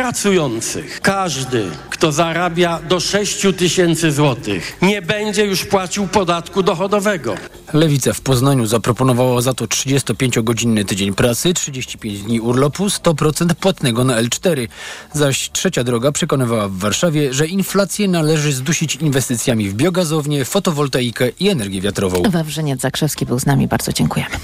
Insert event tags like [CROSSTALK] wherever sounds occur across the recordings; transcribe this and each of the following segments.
pracujących. Każdy, kto zarabia do 6 tysięcy złotych, nie będzie już płacił podatku dochodowego. Lewica w Poznaniu zaproponowała za to 35-godzinny tydzień pracy, 35 dni urlopu, 100% płatnego na L4. Zaś trzecia droga przekonywała w Warszawie, że inflację należy zdusić inwestycjami w biogazownię, fotowoltaikę i energię wiatrową. Wawrzyniec Zakrzewski był z nami. Bardzo dziękujemy.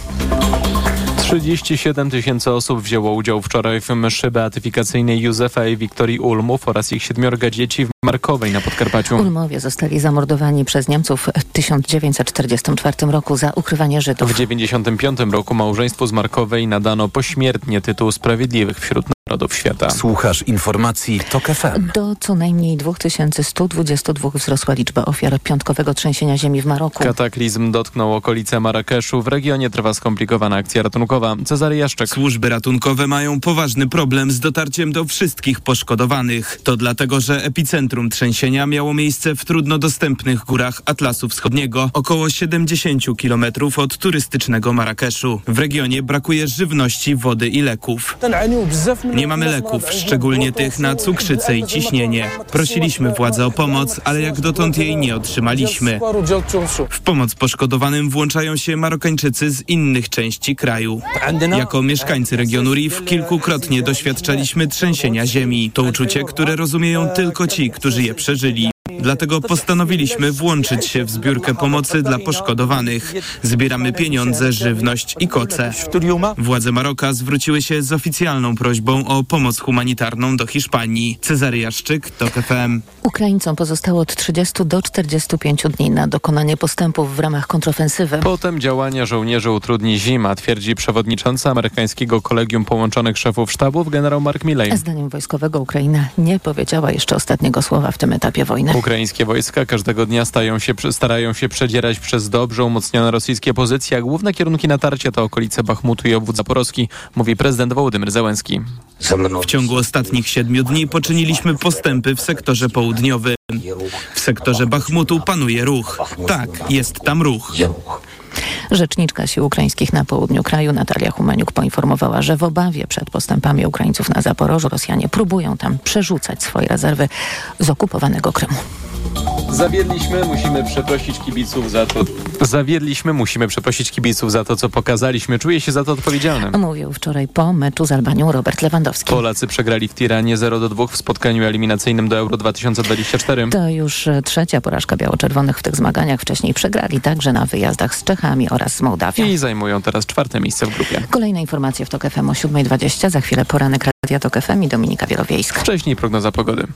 37 tysięcy osób wzięło udział wczoraj w mszy beatyfikacyjnej Józefa i Wiktorii Ulmów oraz ich siedmiorga dzieci w Markowej na Podkarpaciu. Ulmowie zostali zamordowani przez Niemców w 1944 roku za ukrywanie Żydów. W 1995 roku małżeństwu z Markowej nadano pośmiertnie tytuł Sprawiedliwych wśród Narodów Świata. Słuchasz informacji TOK FM. Do co najmniej 2122 wzrosła liczba ofiar piątkowego trzęsienia ziemi w Maroku. Kataklizm dotknął okolice Marrakeszu. W regionie trwa skomplikowana akcja ratunkowa. Cezary Jaszczek. Służby ratunkowe mają poważny problem z dotarciem do wszystkich poszkodowanych. To dlatego, że epicentrum trzęsienia miało miejsce w trudno dostępnych górach Atlasu Wschodniego, około 70 km od turystycznego Marrakeszu. W regionie brakuje żywności, wody i leków. Nie mamy leków, szczególnie tych na cukrzycę i ciśnienie. Prosiliśmy władze o pomoc, ale jak dotąd jej nie otrzymaliśmy. W pomoc poszkodowanym włączają się Marokańczycy z innych części kraju. Jako mieszkańcy regionu Rif kilkukrotnie doświadczaliśmy trzęsienia ziemi. To uczucie, które rozumieją tylko ci, którzy je przeżyli. Dlatego postanowiliśmy włączyć się w zbiórkę pomocy dla poszkodowanych. Zbieramy pieniądze, żywność i koce. Władze Maroka zwróciły się z oficjalną prośbą o pomoc humanitarną do Hiszpanii. Cezary Jaszczyk, TOK FM. Ukraińcom pozostało od 30 do 45 dni na dokonanie postępów w ramach kontrofensywy. Potem działania żołnierzy utrudni zima, twierdzi przewodniczący amerykańskiego Kolegium Połączonych Szefów Sztabów generał Mark Milley. Zdaniem wojskowego Ukraina nie powiedziała jeszcze ostatniego słowa w tym etapie wojny. Ukraińskie wojska każdego dnia stają się, starają się przedzierać przez dobrze umocnione rosyjskie pozycje, a główne kierunki natarcia to okolice Bachmutu i obwód Zaporowski, mówi prezydent Wołodymyr Zełenski. W ciągu ostatnich siedmiu dni poczyniliśmy postępy w sektorze południowym. W sektorze Bachmutu panuje ruch. Tak, jest tam ruch. Rzeczniczka Sił Ukraińskich na południu kraju Natalia Humaniuk poinformowała, że w obawie przed postępami Ukraińców na Zaporożu Rosjanie próbują tam przerzucać swoje rezerwy z okupowanego Krymu. Zawiedliśmy, musimy przeprosić kibiców za to. Zawiedliśmy, musimy przeprosić kibiców za to, co pokazaliśmy. Czuję się za to odpowiedzialnym. Mówił wczoraj po meczu z Albanią Robert Lewandowski. Polacy przegrali w Tiranie 0 do 2 w spotkaniu eliminacyjnym do Euro 2024. To już trzecia porażka biało-czerwonych w tych zmaganiach. Wcześniej przegrali także na wyjazdach z Czechami oraz z Mołdawią. I zajmują teraz czwarte miejsce w grupie. Kolejne informacje w TOK FM o 7.20. Za chwilę poranek Radia TOK FM i Dominika Wielowiejska. Wcześniej prognoza pogody.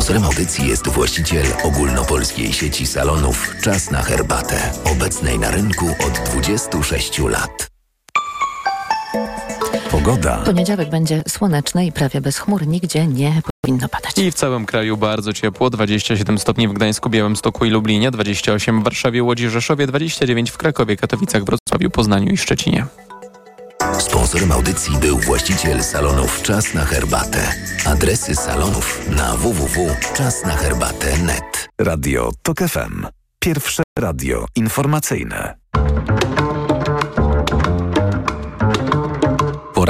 Sponsorem audycji jest właściciel ogólnopolskiej sieci salonów Czas na herbatę, obecnej na rynku od 26 lat. Pogoda. Poniedziałek będzie słoneczny i prawie bez chmur. Nigdzie nie powinno padać. I w całym kraju bardzo ciepło. 27 stopni w Gdańsku, Białymstoku i Lublinie, 28 w Warszawie, Łodzi, Rzeszowie, 29 w Krakowie, Katowicach, Wrocławiu, Poznaniu i Szczecinie. Sponsorem audycji był właściciel salonów Czas na herbatę. Adresy salonów na www.czasnaherbatę.net. Radio TOK FM. Pierwsze radio informacyjne.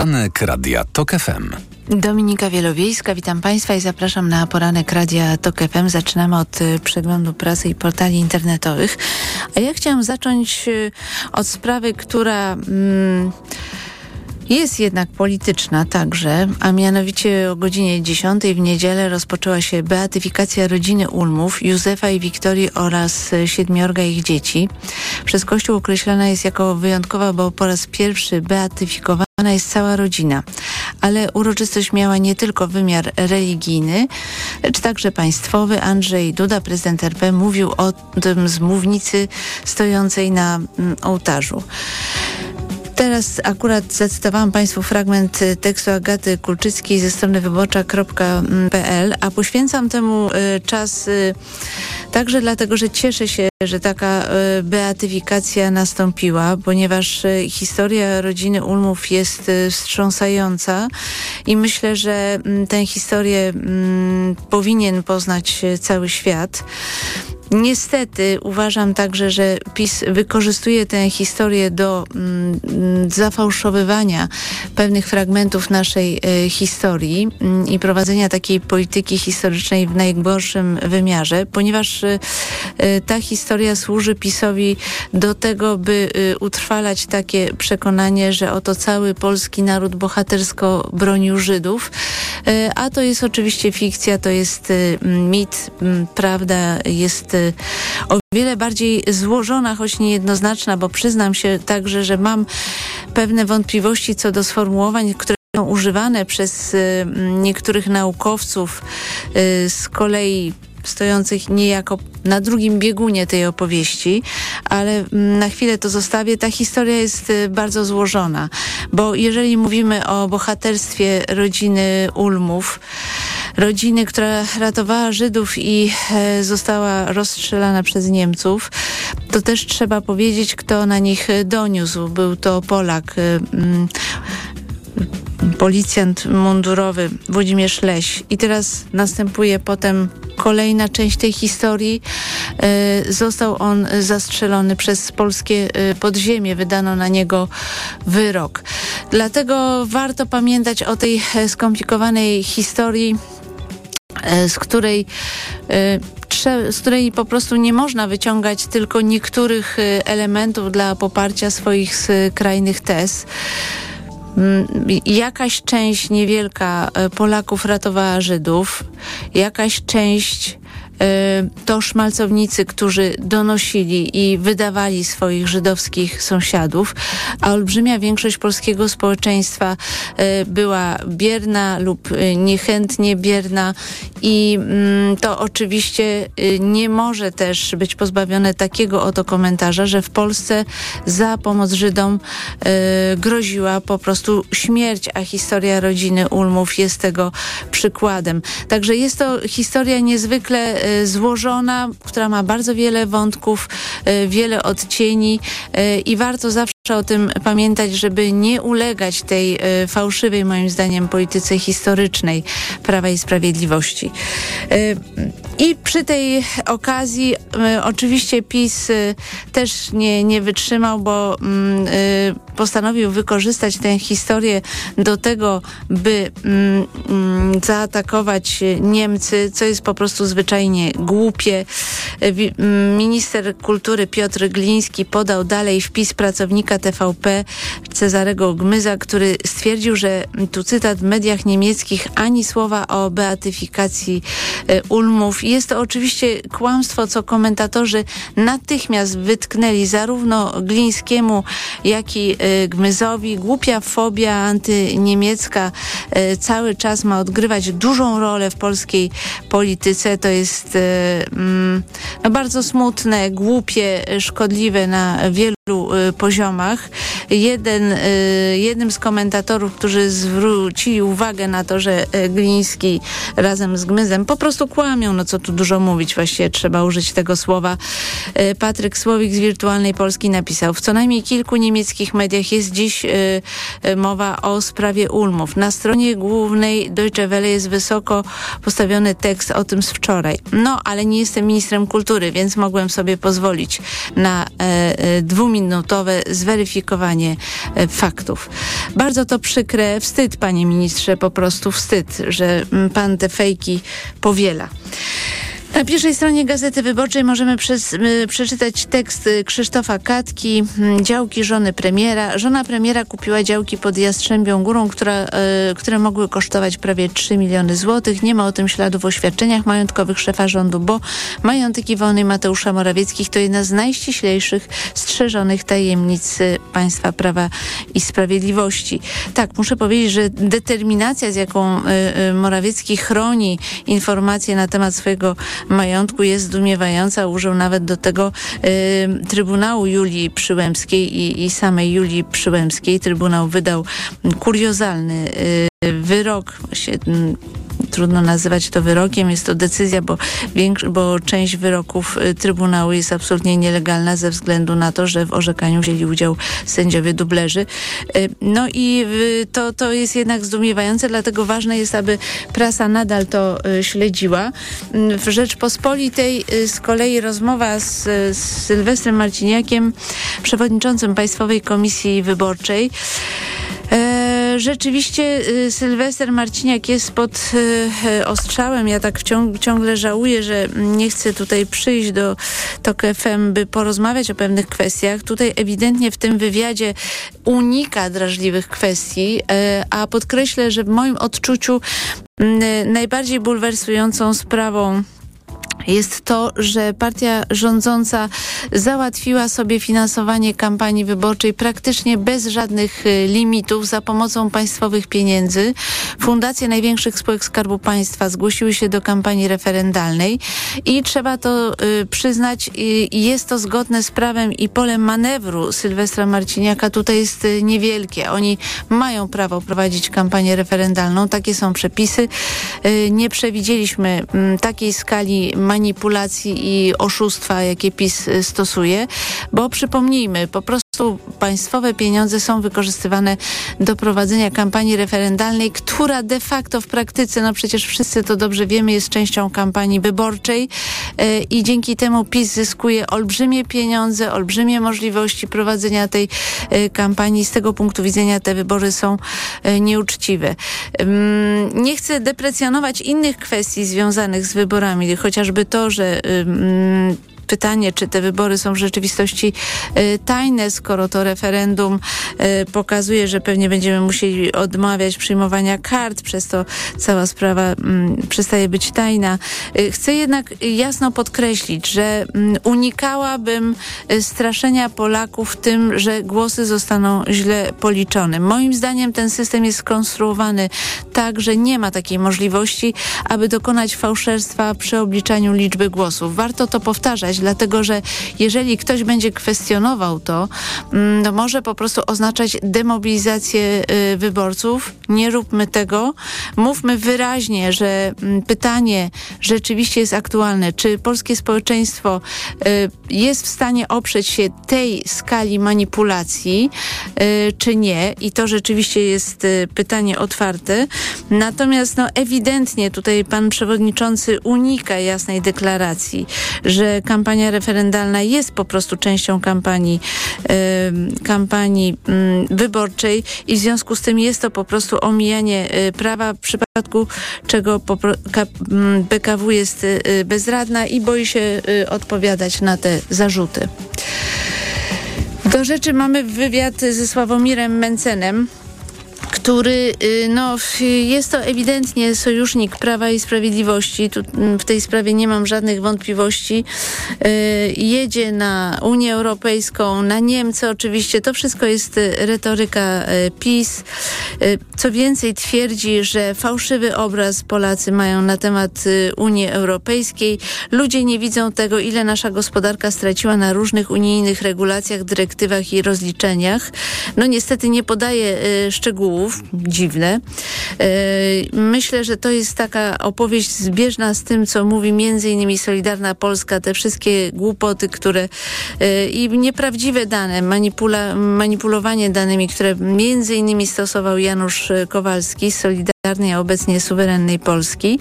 Poranek Radia TOK FM. Dominika Wielowiejska, witam Państwa i zapraszam na poranek Radia TOK FM. Zaczynamy od y, przeglądu prasy i portali internetowych. A ja chciałam zacząć y, od sprawy, która... Mm, jest jednak polityczna także, a mianowicie o godzinie 10 w niedzielę rozpoczęła się beatyfikacja rodziny Ulmów, Józefa i Wiktorii oraz siedmiorga ich dzieci. Przez Kościół określana jest jako wyjątkowa, bo po raz pierwszy beatyfikowana jest cała rodzina. Ale uroczystość miała nie tylko wymiar religijny, lecz także państwowy. Andrzej Duda, prezydent RP, mówił o tym z mównicy stojącej na mm, ołtarzu. Teraz akurat zacytowałam Państwu fragment y, tekstu Agaty Kulczyckiej ze strony wyborcza.pl, a poświęcam temu y, czas y, także dlatego, że cieszę się, że taka beatyfikacja nastąpiła, ponieważ historia rodziny Ulmów jest wstrząsająca i myślę, że mm, tę historię mm, powinien poznać cały świat. Niestety uważam także, że PiS wykorzystuje tę historię do mm, zafałszowywania pewnych fragmentów naszej y, historii mm, i prowadzenia takiej polityki historycznej w najgorszym wymiarze, ponieważ y, y, ta historia służy PiSowi do tego, by utrwalać takie przekonanie, że oto cały polski naród bohatersko bronił Żydów, a to jest oczywiście fikcja, to jest mit, prawda jest o wiele bardziej złożona, choć niejednoznaczna, bo przyznam się także, że mam pewne wątpliwości co do sformułowań, które są używane przez y, niektórych naukowców y, z kolei stojących niejako na drugim biegunie tej opowieści, ale mm, na chwilę to zostawię. Ta historia jest y, bardzo złożona, bo jeżeli mówimy o bohaterstwie rodziny Ulmów, rodziny, która ratowała Żydów i e, została rozstrzelana przez Niemców, to też trzeba powiedzieć, kto na nich doniósł. Był to Polak. E, policjant mundurowy Włodzimierz Leś. I teraz następuje potem kolejna część tej historii. E, został on zastrzelony przez polskie podziemie. Wydano na niego wyrok. Dlatego warto pamiętać o tej skomplikowanej historii E, z której e, z której po prostu nie można wyciągać tylko niektórych e, elementów dla poparcia swoich skrajnych tez. Mm, jakaś część niewielka Polaków ratowała Żydów, jakaś część to szmalcownicy, którzy donosili i wydawali swoich żydowskich sąsiadów, a olbrzymia większość polskiego społeczeństwa y, była bierna lub y, niechętnie bierna i mm, to oczywiście nie może też być pozbawione takiego oto komentarza, że w Polsce za pomoc Żydom groziła po prostu śmierć, a historia rodziny Ulmów jest tego przykładem. Także jest to historia niezwykle złożona, która ma bardzo wiele wątków, e, wiele odcieni e, i warto zawsze o tym pamiętać, żeby nie ulegać tej fałszywej, moim zdaniem, polityce historycznej Prawa i Sprawiedliwości. I przy tej okazji oczywiście PiS też nie, nie wytrzymał, bo mm, postanowił wykorzystać tę historię do tego, by mm, mm, zaatakować Niemcy, co jest po prostu zwyczajnie głupie. Minister kultury Piotr Gliński podał dalej wpis pracownika TVP Cezarego Gmyza, który stwierdził, że tu cytat w mediach niemieckich ani słowa o beatyfikacji e, Ulmów. Jest to oczywiście kłamstwo, co komentatorzy natychmiast wytknęli zarówno Glińskiemu, jak i e, Gmyzowi. Głupia fobia antyniemiecka e, cały czas ma odgrywać dużą rolę w polskiej polityce. To jest mm, no, bardzo smutne, głupie, szkodliwe na wielu y, poziomach. Jeden, y, jednym z komentatorów, którzy zwrócili uwagę na to, że y, Gliński razem z Gmyzem po prostu kłamią, no co tu dużo mówić, właściwie trzeba użyć tego słowa. Patryk Słowik z Wirtualnej Polski napisał, w co najmniej kilku niemieckich mediach jest dziś mowa o sprawie Ulmów. Na stronie głównej Deutsche Welle jest wysoko postawiony tekst o tym z wczoraj. No, ale nie jestem ministrem kultury, więc mogłem sobie pozwolić na e, e, dwuminutowe zweryfikowanie e, faktów. Bardzo to przykre, wstyd, panie ministrze, po prostu wstyd, że mm, pan te fejki powiela. Na pierwszej stronie Gazety Wyborczej możemy przez, y, przeczytać tekst Krzysztofa Katki, y, działki żony premiera. Żona premiera kupiła działki pod Jastrzębią Górą, która, y, które mogły kosztować prawie 3 miliony złotych. Nie ma o tym śladów w oświadczeniach majątkowych szefa rządu, bo majątek Iwony Mateusza Morawieckich to jedna z najściślejszych strzeżonych tajemnic państwa prawa i sprawiedliwości. Tak, muszę powiedzieć, że determinacja, z jaką y, y, Morawiecki chroni informacje na temat swojego majątku jest zdumiewająca. Użył nawet do tego y, Trybunału Julii Przyłębskiej i, i samej Julii Przyłębskiej. Trybunał wydał kuriozalny y, wyrok, trudno nazywać to wyrokiem, jest to decyzja, bo, bo część wyroków Trybunału jest absolutnie nielegalna ze względu na to, że w orzekaniu wzięli udział sędziowie dublerzy. No i to, to jest jednak zdumiewające, dlatego ważne jest, aby prasa nadal to śledziła. W Rzeczpospolitej z kolei rozmowa z, z Sylwestrem Marciniakiem, przewodniczącym Państwowej Komisji Wyborczej. Rzeczywiście y, Sylwester Marciniak jest pod y, ostrzałem. Ja tak ciągle żałuję, że nie chcę tutaj przyjść do TOK FM, by porozmawiać o pewnych kwestiach. Tutaj ewidentnie w tym wywiadzie unika drażliwych kwestii, a podkreślę, że w moim odczuciu najbardziej bulwersującą sprawą jest to, że partia rządząca załatwiła sobie finansowanie kampanii wyborczej praktycznie bez żadnych y, limitów za pomocą państwowych pieniędzy. Fundacje największych spółek Skarbu Państwa zgłosiły się do kampanii referendalnej i trzeba to y, przyznać, y, jest to zgodne z prawem i polem manewru Sylwestra Marciniaka tutaj jest niewielkie. Oni mają prawo prowadzić kampanię referendalną, takie są przepisy. Nie przewidzieliśmy mm, takiej skali manipulacji i oszustwa, jakie PiS y, stosuje, bo przypomnijmy, po prostu państwowe pieniądze są wykorzystywane do prowadzenia kampanii referendalnej, która de facto w praktyce, no przecież wszyscy to dobrze wiemy, jest częścią kampanii wyborczej y, i dzięki temu PiS zyskuje olbrzymie pieniądze, olbrzymie możliwości prowadzenia tej y, kampanii. Z tego punktu widzenia te wybory są nieuczciwe. Nie chcę deprecjonować innych kwestii związanych z wyborami, chociażby to, że pytanie, czy te wybory są w rzeczywistości y, tajne, skoro to referendum y, pokazuje, że pewnie będziemy musieli odmawiać przyjmowania kart, przez to cała sprawa mm, przestaje być tajna. Y, chcę jednak jasno podkreślić, że mm, unikałabym straszenia Polaków tym, że głosy zostaną źle policzone. Moim zdaniem ten system jest skonstruowany tak, że nie ma takiej możliwości, aby dokonać fałszerstwa przy obliczaniu liczby głosów. Warto to powtarzać, dlatego że jeżeli ktoś będzie kwestionował to, mm, to może po prostu oznaczać demobilizację y, wyborców. Nie róbmy tego. Mówmy wyraźnie, że mm, pytanie rzeczywiście jest aktualne. Czy polskie społeczeństwo y, jest w stanie oprzeć się tej skali manipulacji, y, czy nie? I to rzeczywiście jest pytanie otwarte. Natomiast no, ewidentnie tutaj pan przewodniczący unika jasnej deklaracji, że kampania kampania referendalna jest po prostu częścią kampanii, kampanii y, wyborczej i w związku z tym jest to po prostu omijanie y, prawa, w przypadku czego BKW jest bezradna i boi się odpowiadać na te zarzuty. Do rzeczy mamy wywiad ze Sławomirem Mencenem który y, no, jest to ewidentnie sojusznik Prawa i Sprawiedliwości. Tu mm, w tej sprawie nie mam żadnych wątpliwości. Y, jedzie na Unię Europejską, na Niemcy oczywiście. To wszystko jest y, retoryka PiS. Co więcej twierdzi, że fałszywy obraz Polacy mają na temat Unii Europejskiej. Ludzie nie widzą tego, ile nasza gospodarka straciła na różnych unijnych regulacjach, dyrektywach i rozliczeniach. No niestety nie podaje szczegółów dziwne. E, myślę, że to jest taka opowieść zbieżna z tym, co mówi między innymi Solidarna Polska, te wszystkie głupoty, które e, i nieprawdziwe dane, manipula, manipulowanie danymi, które między innymi stosował Janusz Kowalski z Solidarnej, a obecnie suwerennej Polski.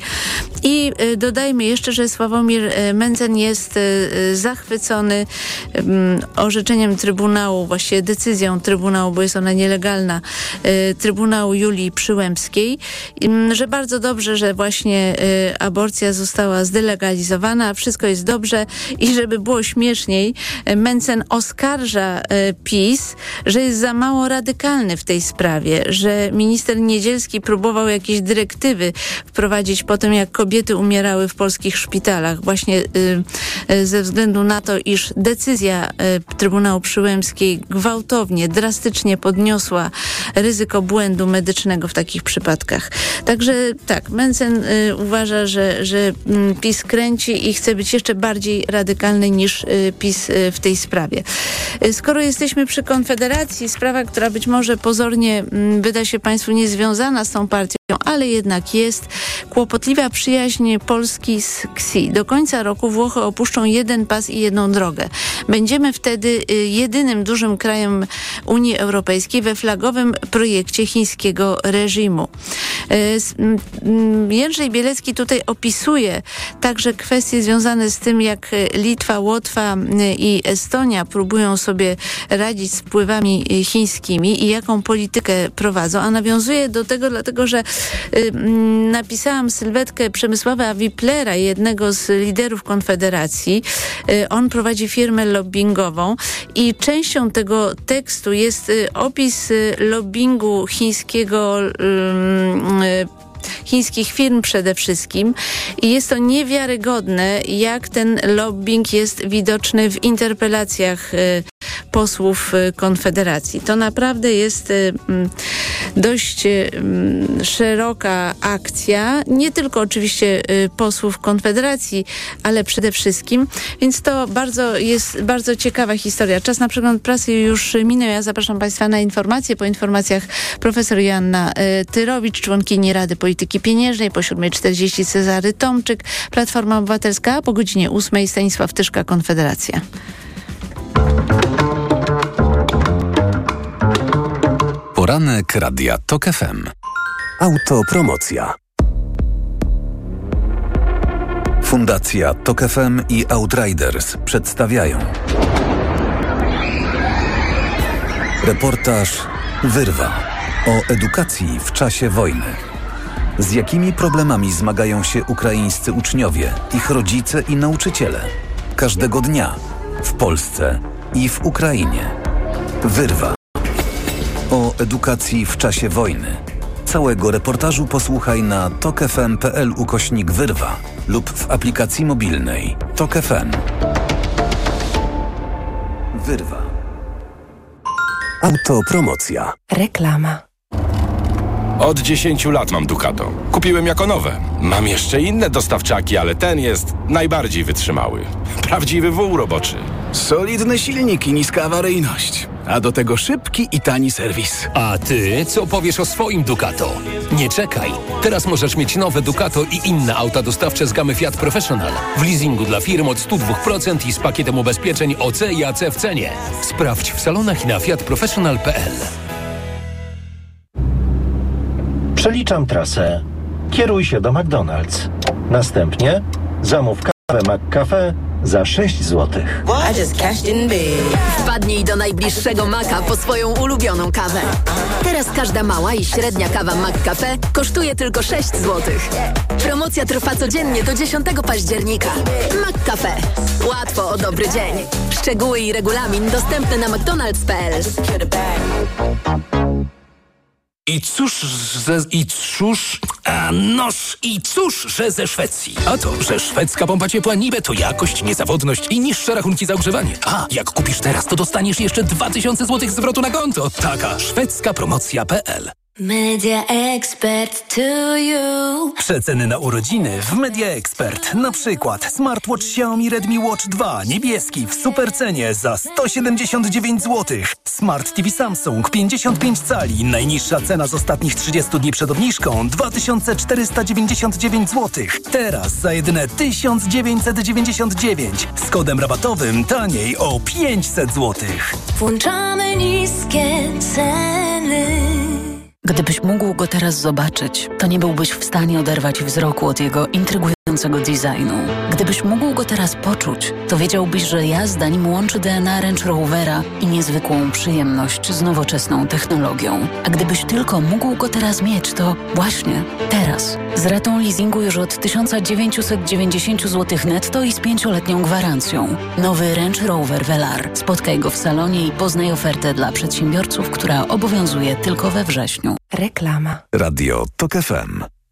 I e, dodajmy jeszcze, że Sławomir Mencen jest zachwycony orzeczeniem Trybunału, właściwie decyzją Trybunału, bo jest ona nielegalna, Trybunału Julii Przyłębskiej, mm, że bardzo dobrze, że właśnie y, aborcja została zdelegalizowana, wszystko jest dobrze i żeby było śmieszniej, y, Mencen oskarża y, PiS, że jest za mało radykalny w tej sprawie, że minister Niedzielski próbował jakieś dyrektywy wprowadzić po tym, jak kobiety umierały w polskich szpitalach, właśnie ze względu na to, iż decyzja Trybunału Przyłębskiej gwałtownie, drastycznie podniosła ryzyko błędu medycznego w takich przypadkach. Także tak, Mencen y, uważa, że, że y, PiS kręci i chce być jeszcze bardziej radykalny niż y, PiS y, w tej sprawie. Y, skoro jesteśmy przy Konfederacji, sprawa, która być może pozornie mm, wyda się Państwu niezwiązana z tą partią, ale jednak jest kłopotliwa przyjaźń Polski z Xi. Do końca roku Włochy opuszczą jeden pas i jedną drogę. Będziemy wtedy y, jedynym dużym krajem Unii Europejskiej we flagowym projekcie chińskiego reżimu. Y, Jędrzej Bielecki tutaj opisuje także kwestie związane z tym, jak Litwa, Łotwa i Estonia próbują sobie radzić z wpływami chińskimi i jaką politykę prowadzą, a nawiązuje do tego dlatego, że y, napisałam sylwetkę Przemysława Wiplera, jednego z liderów Konfederacji. Y, on prowadzi firmę lobbyingową i częścią tego tekstu jest y, opis y, lobbingu chińskiego y, chińskich firm przede wszystkim i jest to niewiarygodne, jak ten lobbying jest widoczny w interpelacjach y, posłów y, Konfederacji. To naprawdę jest y, mm, dość mm, szeroka akcja, nie tylko oczywiście posłów Konfederacji, ale przede wszystkim, więc to bardzo jest bardzo ciekawa historia. Czas na przegląd prasy już minął. Ja zapraszam Państwa na informacje. Po informacjach profesor Joanna Tyrowicz, członkini Rady Polityki Pieniężnej, po 7.40 Cezary Tomczyk, Platforma Obywatelska, po godzinie 8 Stanisław Tyszka, Konfederacja. Poranek Radia TOK FM. Autopromocja. Fundacja TOK FM i Outriders przedstawiają Reportaż Wyrwa o edukacji w czasie wojny. Z jakimi problemami zmagają się ukraińscy uczniowie, ich rodzice i nauczyciele? Każdego dnia w Polsce i w Ukrainie. Wyrwa. O edukacji w czasie wojny. Całego reportażu posłuchaj na tokefm.pl ukośnik wyrwa lub w aplikacji mobilnej Tok FM. Wyrwa. Autopromocja. Reklama. Od 10 lat mam Ducato. Kupiłem jako nowe. Mam jeszcze inne dostawczaki, ale ten jest najbardziej wytrzymały. [LAUGHS] Prawdziwy wół roboczy. Solidny silnik i niska awaryjność. A do tego szybki i tani serwis. A ty co powiesz o swoim Ducato? Nie czekaj. Teraz możesz mieć nowe Ducato i inne auta dostawcze z gamy Fiat Professional. W leasingu dla firm od 102% i z pakietem ubezpieczeń OC i AC w cenie. Sprawdź w salonach i na fiatprofessional.pl. Przeliczam trasę. Kieruj się do McDonald's. Następnie zamów kawę McCafe za 6 zł. Wpadnij do najbliższego Maka po swoją ulubioną kawę. Teraz każda mała i średnia kawa McCafe kosztuje tylko 6 zł. Promocja trwa codziennie do 10 października. McCafe. Łatwo o dobry dzień. Szczegóły i regulamin dostępne na mcdonalds.pl. I cóż, że, i cóż, a noż, i cóż, że ze Szwecji. A to, że szwedzka pompa ciepła Nibe to jakość, niezawodność i niższe rachunki za ogrzewanie. A, jak kupisz teraz, to dostaniesz jeszcze 2000 zł zwrotu na konto. Taka szwedzka promocja.pl Media Expert to you. Przeceny na urodziny w Media Expert. Na przykład smartwatch Xiaomi Redmi Watch 2 niebieski w supercenie za 179 zł. Smart TV Samsung 55 cali. Najniższa cena z ostatnich 30 dni przed obniżką 2499 zł. Teraz za jedyne 1999. Z kodem rabatowym taniej o 500 zł. Włączamy niskie ceny. Gdybyś mógł go teraz zobaczyć, to nie byłbyś w stanie oderwać wzroku od jego intrygującego designu. Gdybyś mógł go teraz poczuć, to wiedziałbyś, że jazda nim łączy DNA Range Rovera i niezwykłą przyjemność z nowoczesną technologią. A gdybyś tylko mógł go teraz mieć, to właśnie teraz. Z ratą leasingu już od 1990 zł netto i z pięcioletnią gwarancją. Nowy Range Rover Velar. Spotkaj go w salonie i poznaj ofertę dla przedsiębiorców, która obowiązuje tylko we wrześniu. Reklama. Radio TOK FM.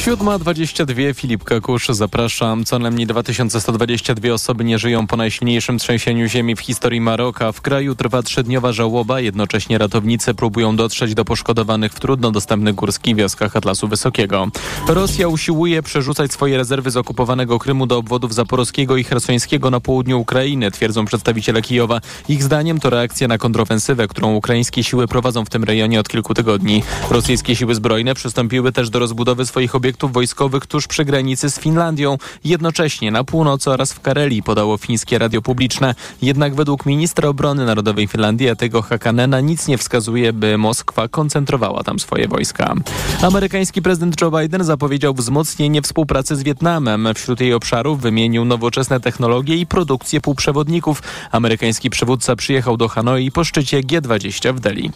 7.22 Filip Kakusz, zapraszam. Co najmniej 2122 osoby nie żyją po najsilniejszym trzęsieniu ziemi w historii Maroka. W kraju trwa trzydniowa żałoba, jednocześnie ratownicy próbują dotrzeć do poszkodowanych w trudno dostępnych górskich wioskach Atlasu Wysokiego. Rosja usiłuje przerzucać swoje rezerwy z okupowanego Krymu do obwodów zaporowskiego i chersońskiego na południu Ukrainy, twierdzą przedstawiciele Kijowa. Ich zdaniem to reakcja na kontrofensywę, którą ukraińskie siły prowadzą w tym rejonie od kilku tygodni. Rosyjskie siły zbrojne przystąpiły też do rozbudowy swoich obiektów wojskowych tuż przy granicy z Finlandią, jednocześnie na północy oraz w Karelii, podało fińskie radio publiczne. Jednak według ministra obrony narodowej Finlandii, tego Hakanena, nic nie wskazuje, by Moskwa koncentrowała tam swoje wojska. Amerykański prezydent Joe Biden zapowiedział wzmocnienie współpracy z Wietnamem. Wśród jej obszarów wymienił nowoczesne technologie i produkcję półprzewodników. Amerykański przywódca przyjechał do Hanoi po szczycie G20 w Delhi.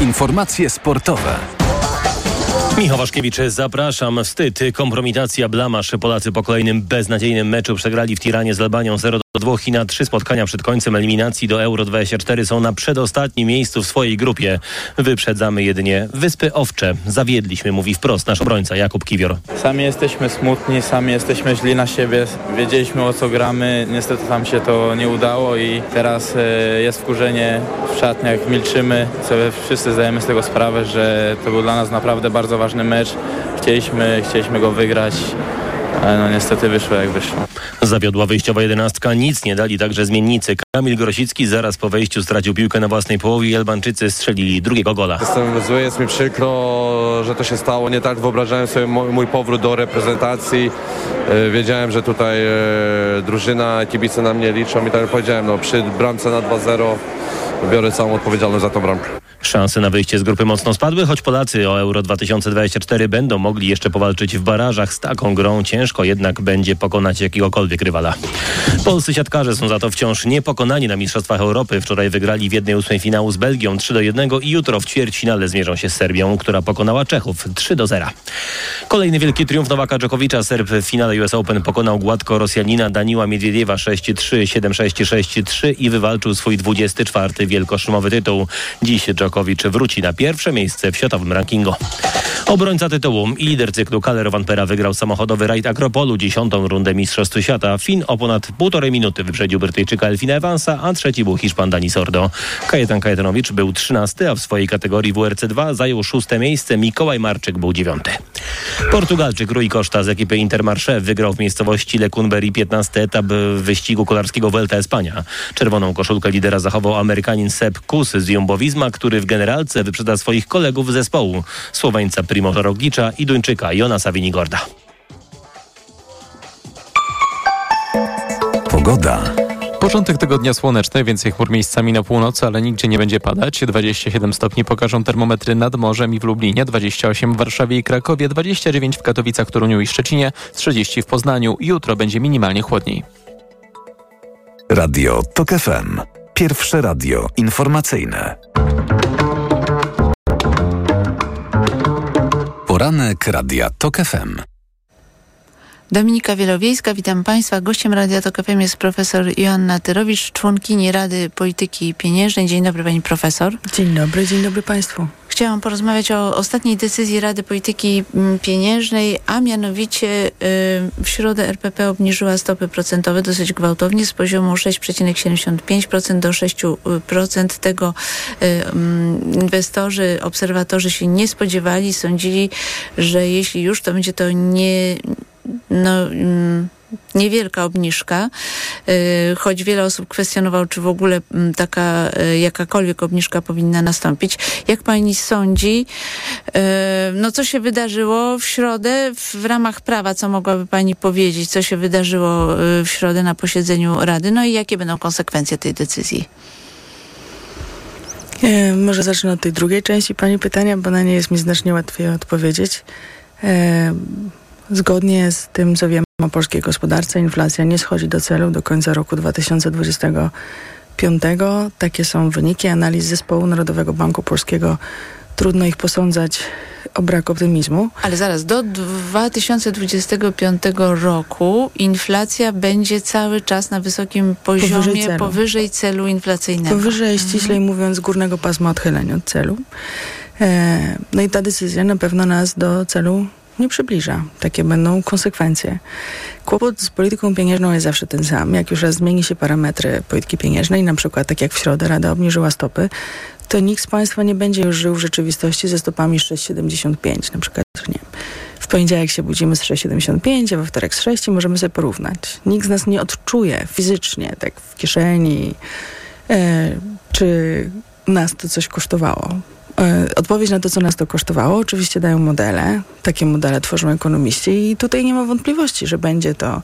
Informacje sportowe. Michał Waszkiewicz, zapraszam. Wstyd, kompromitacja, blamasz. Polacy po kolejnym beznadziejnym meczu przegrali w Tiranie z Albanią 0 do 2 i na trzy spotkania przed końcem eliminacji do Euro 24 są na przedostatnim miejscu w swojej grupie. Wyprzedzamy jedynie Wyspy Owcze. Zawiedliśmy, mówi wprost nasz obrońca Jakub Kiwior. Sami jesteśmy smutni, sami jesteśmy źli na siebie. Wiedzieliśmy o co gramy, niestety tam się to nie udało i teraz e, jest wkurzenie w szatniach, milczymy. Sobie wszyscy zdajemy z tego sprawę, że to był dla nas naprawdę bardzo ważny mecz. Chcieliśmy, chcieliśmy go wygrać. Ale no niestety wyszło jak wyszło. Zawiodła wyjściowa jedenastka, nic nie dali także zmiennicy. Kamil Grosicki zaraz po wejściu stracił piłkę na własnej połowie i Albańczycy strzelili drugiego gola. Jestem zły, jest mi przykro, że to się stało. Nie tak wyobrażałem sobie mój, mój powrót do reprezentacji. E, Wiedziałem, że tutaj e, drużyna, kibice na mnie liczą i tak jak powiedziałem, no, przy bramce na 2-0 biorę całą odpowiedzialność za tą bramkę. Szanse na wyjście z grupy mocno spadły, choć Polacy o Euro 2024 będą mogli jeszcze powalczyć w barażach. Z taką grą ciężko jednak będzie pokonać jakiegokolwiek rywala. Polscy siatkarze są za to wciąż niepokonani na Mistrzostwach Europy. Wczoraj wygrali w jednej ósmej finału z Belgią 3 do 1 i jutro w ćwierćfinale zmierzą się z Serbią, która pokonała Czechów 3 do 0. Kolejny wielki triumf Nowaka Dżokowicza. Serb w finale US Open pokonał gładko Rosjanina Daniła Miedwiediewa 6-3, 7-6, 6-3 i wywalczył swój 24 wielkoszymowy tytuł. Dziś Dżokowicz wróci na pierwsze miejsce w światowym rankingu. Obrońca tytułu i lider cyklu Kaler Vanpera wygrał samochodowy rajd Akropolu, dziesiątą rundę Mistrzostw Świata. Fin o ponad półtorej minuty wyprzedził Brytyjczyka Elfina Evansa, a trzeci był Hiszpan Dani Sordo. Kajetan Kajetanowicz był trzynasty, a w swojej kategorii WRC2 zajął szóste miejsce. Mikołaj Marczyk był dziewiąty. Portugalczyk Rui Costa z ekipy Intermarché wygrał w miejscowości Lecunberry 15 etap wyścigu kolarskiego Vuelta Espania. Czerwoną koszulkę lidera zachował Amerykanin Sepp Kuss z Jumbo-Visma, który w generalce wyprzeda swoich kolegów z zespołu. Słoweńca Primoza Roglicza i Duńczyka Jonasa Winigorda. Pogoda. Początek tygodnia słoneczny, więcej chmur miejscami na północy, ale nigdzie nie będzie padać. 27 stopni pokażą termometry nad morzem i w Lublinie, 28 w Warszawie i Krakowie, 29 w Katowicach, Toruniu i Szczecinie, 30 w Poznaniu. Jutro będzie minimalnie chłodniej. Radio TOK FM. Pierwsze radio informacyjne. Poranek Radia TOK FM. Dominika Wielowiejska, witam Państwa. Gościem Radia Tok FM jest profesor Joanna Tyrowicz, członkini Rady Polityki Pieniężnej. Dzień dobry Pani Profesor. Dzień dobry, dzień dobry Państwu. Chciałam porozmawiać o ostatniej decyzji Rady Polityki mm, Pieniężnej, a mianowicie y, w środę RPP obniżyła stopy procentowe dosyć gwałtownie z poziomu 6,75% do 6%. Tego y, mm, inwestorzy, obserwatorzy się nie spodziewali. Sądzili, że jeśli już, to będzie to nie no, mm, niewielka obniżka, y, choć wiele osób kwestionowało, czy w ogóle mm, taka y, jakakolwiek obniżka powinna nastąpić. Jak pani sądzi, y, no co się wydarzyło w środę w ramach prawa, co mogłaby pani powiedzieć, co się wydarzyło w środę na posiedzeniu Rady, no i jakie będą konsekwencje tej decyzji? E, może zacznę od tej drugiej części pani pytania, bo na nie jest mi znacznie łatwiej odpowiedzieć. E, Zgodnie z tym, co wiemy o polskiej gospodarce, inflacja nie schodzi do celu do końca roku 2025. Takie są wyniki analiz Zespołu Narodowego Banku Polskiego. Trudno ich posądzać o brak optymizmu. Ale zaraz, do 2025 roku inflacja będzie cały czas na wysokim poziomie, Powyżej celu, powyżej celu inflacyjnego. Powyżej, ściślej mówiąc, górnego pasma odchylenia od celu. E, no i ta decyzja na pewno nas do celu nie przybliża. Takie będą konsekwencje. Kłopot z polityką pieniężną jest zawsze ten sam. Jak już raz zmieni się parametry polityki pieniężnej, na przykład tak jak w środę Rada obniżyła stopy, to nikt z Państwa nie będzie już żył w rzeczywistości ze stopami 6,75. Na przykład, nie w poniedziałek się budzimy z 6,75, a we wtorek z 6 i możemy sobie porównać. Nikt z nas nie odczuje fizycznie, tak w kieszeni, e, czy nas to coś kosztowało. E, Odpowiedź na to, co nas to kosztowało, oczywiście dają modele. Takie modele tworzą ekonomiści i tutaj nie ma wątpliwości, że będzie to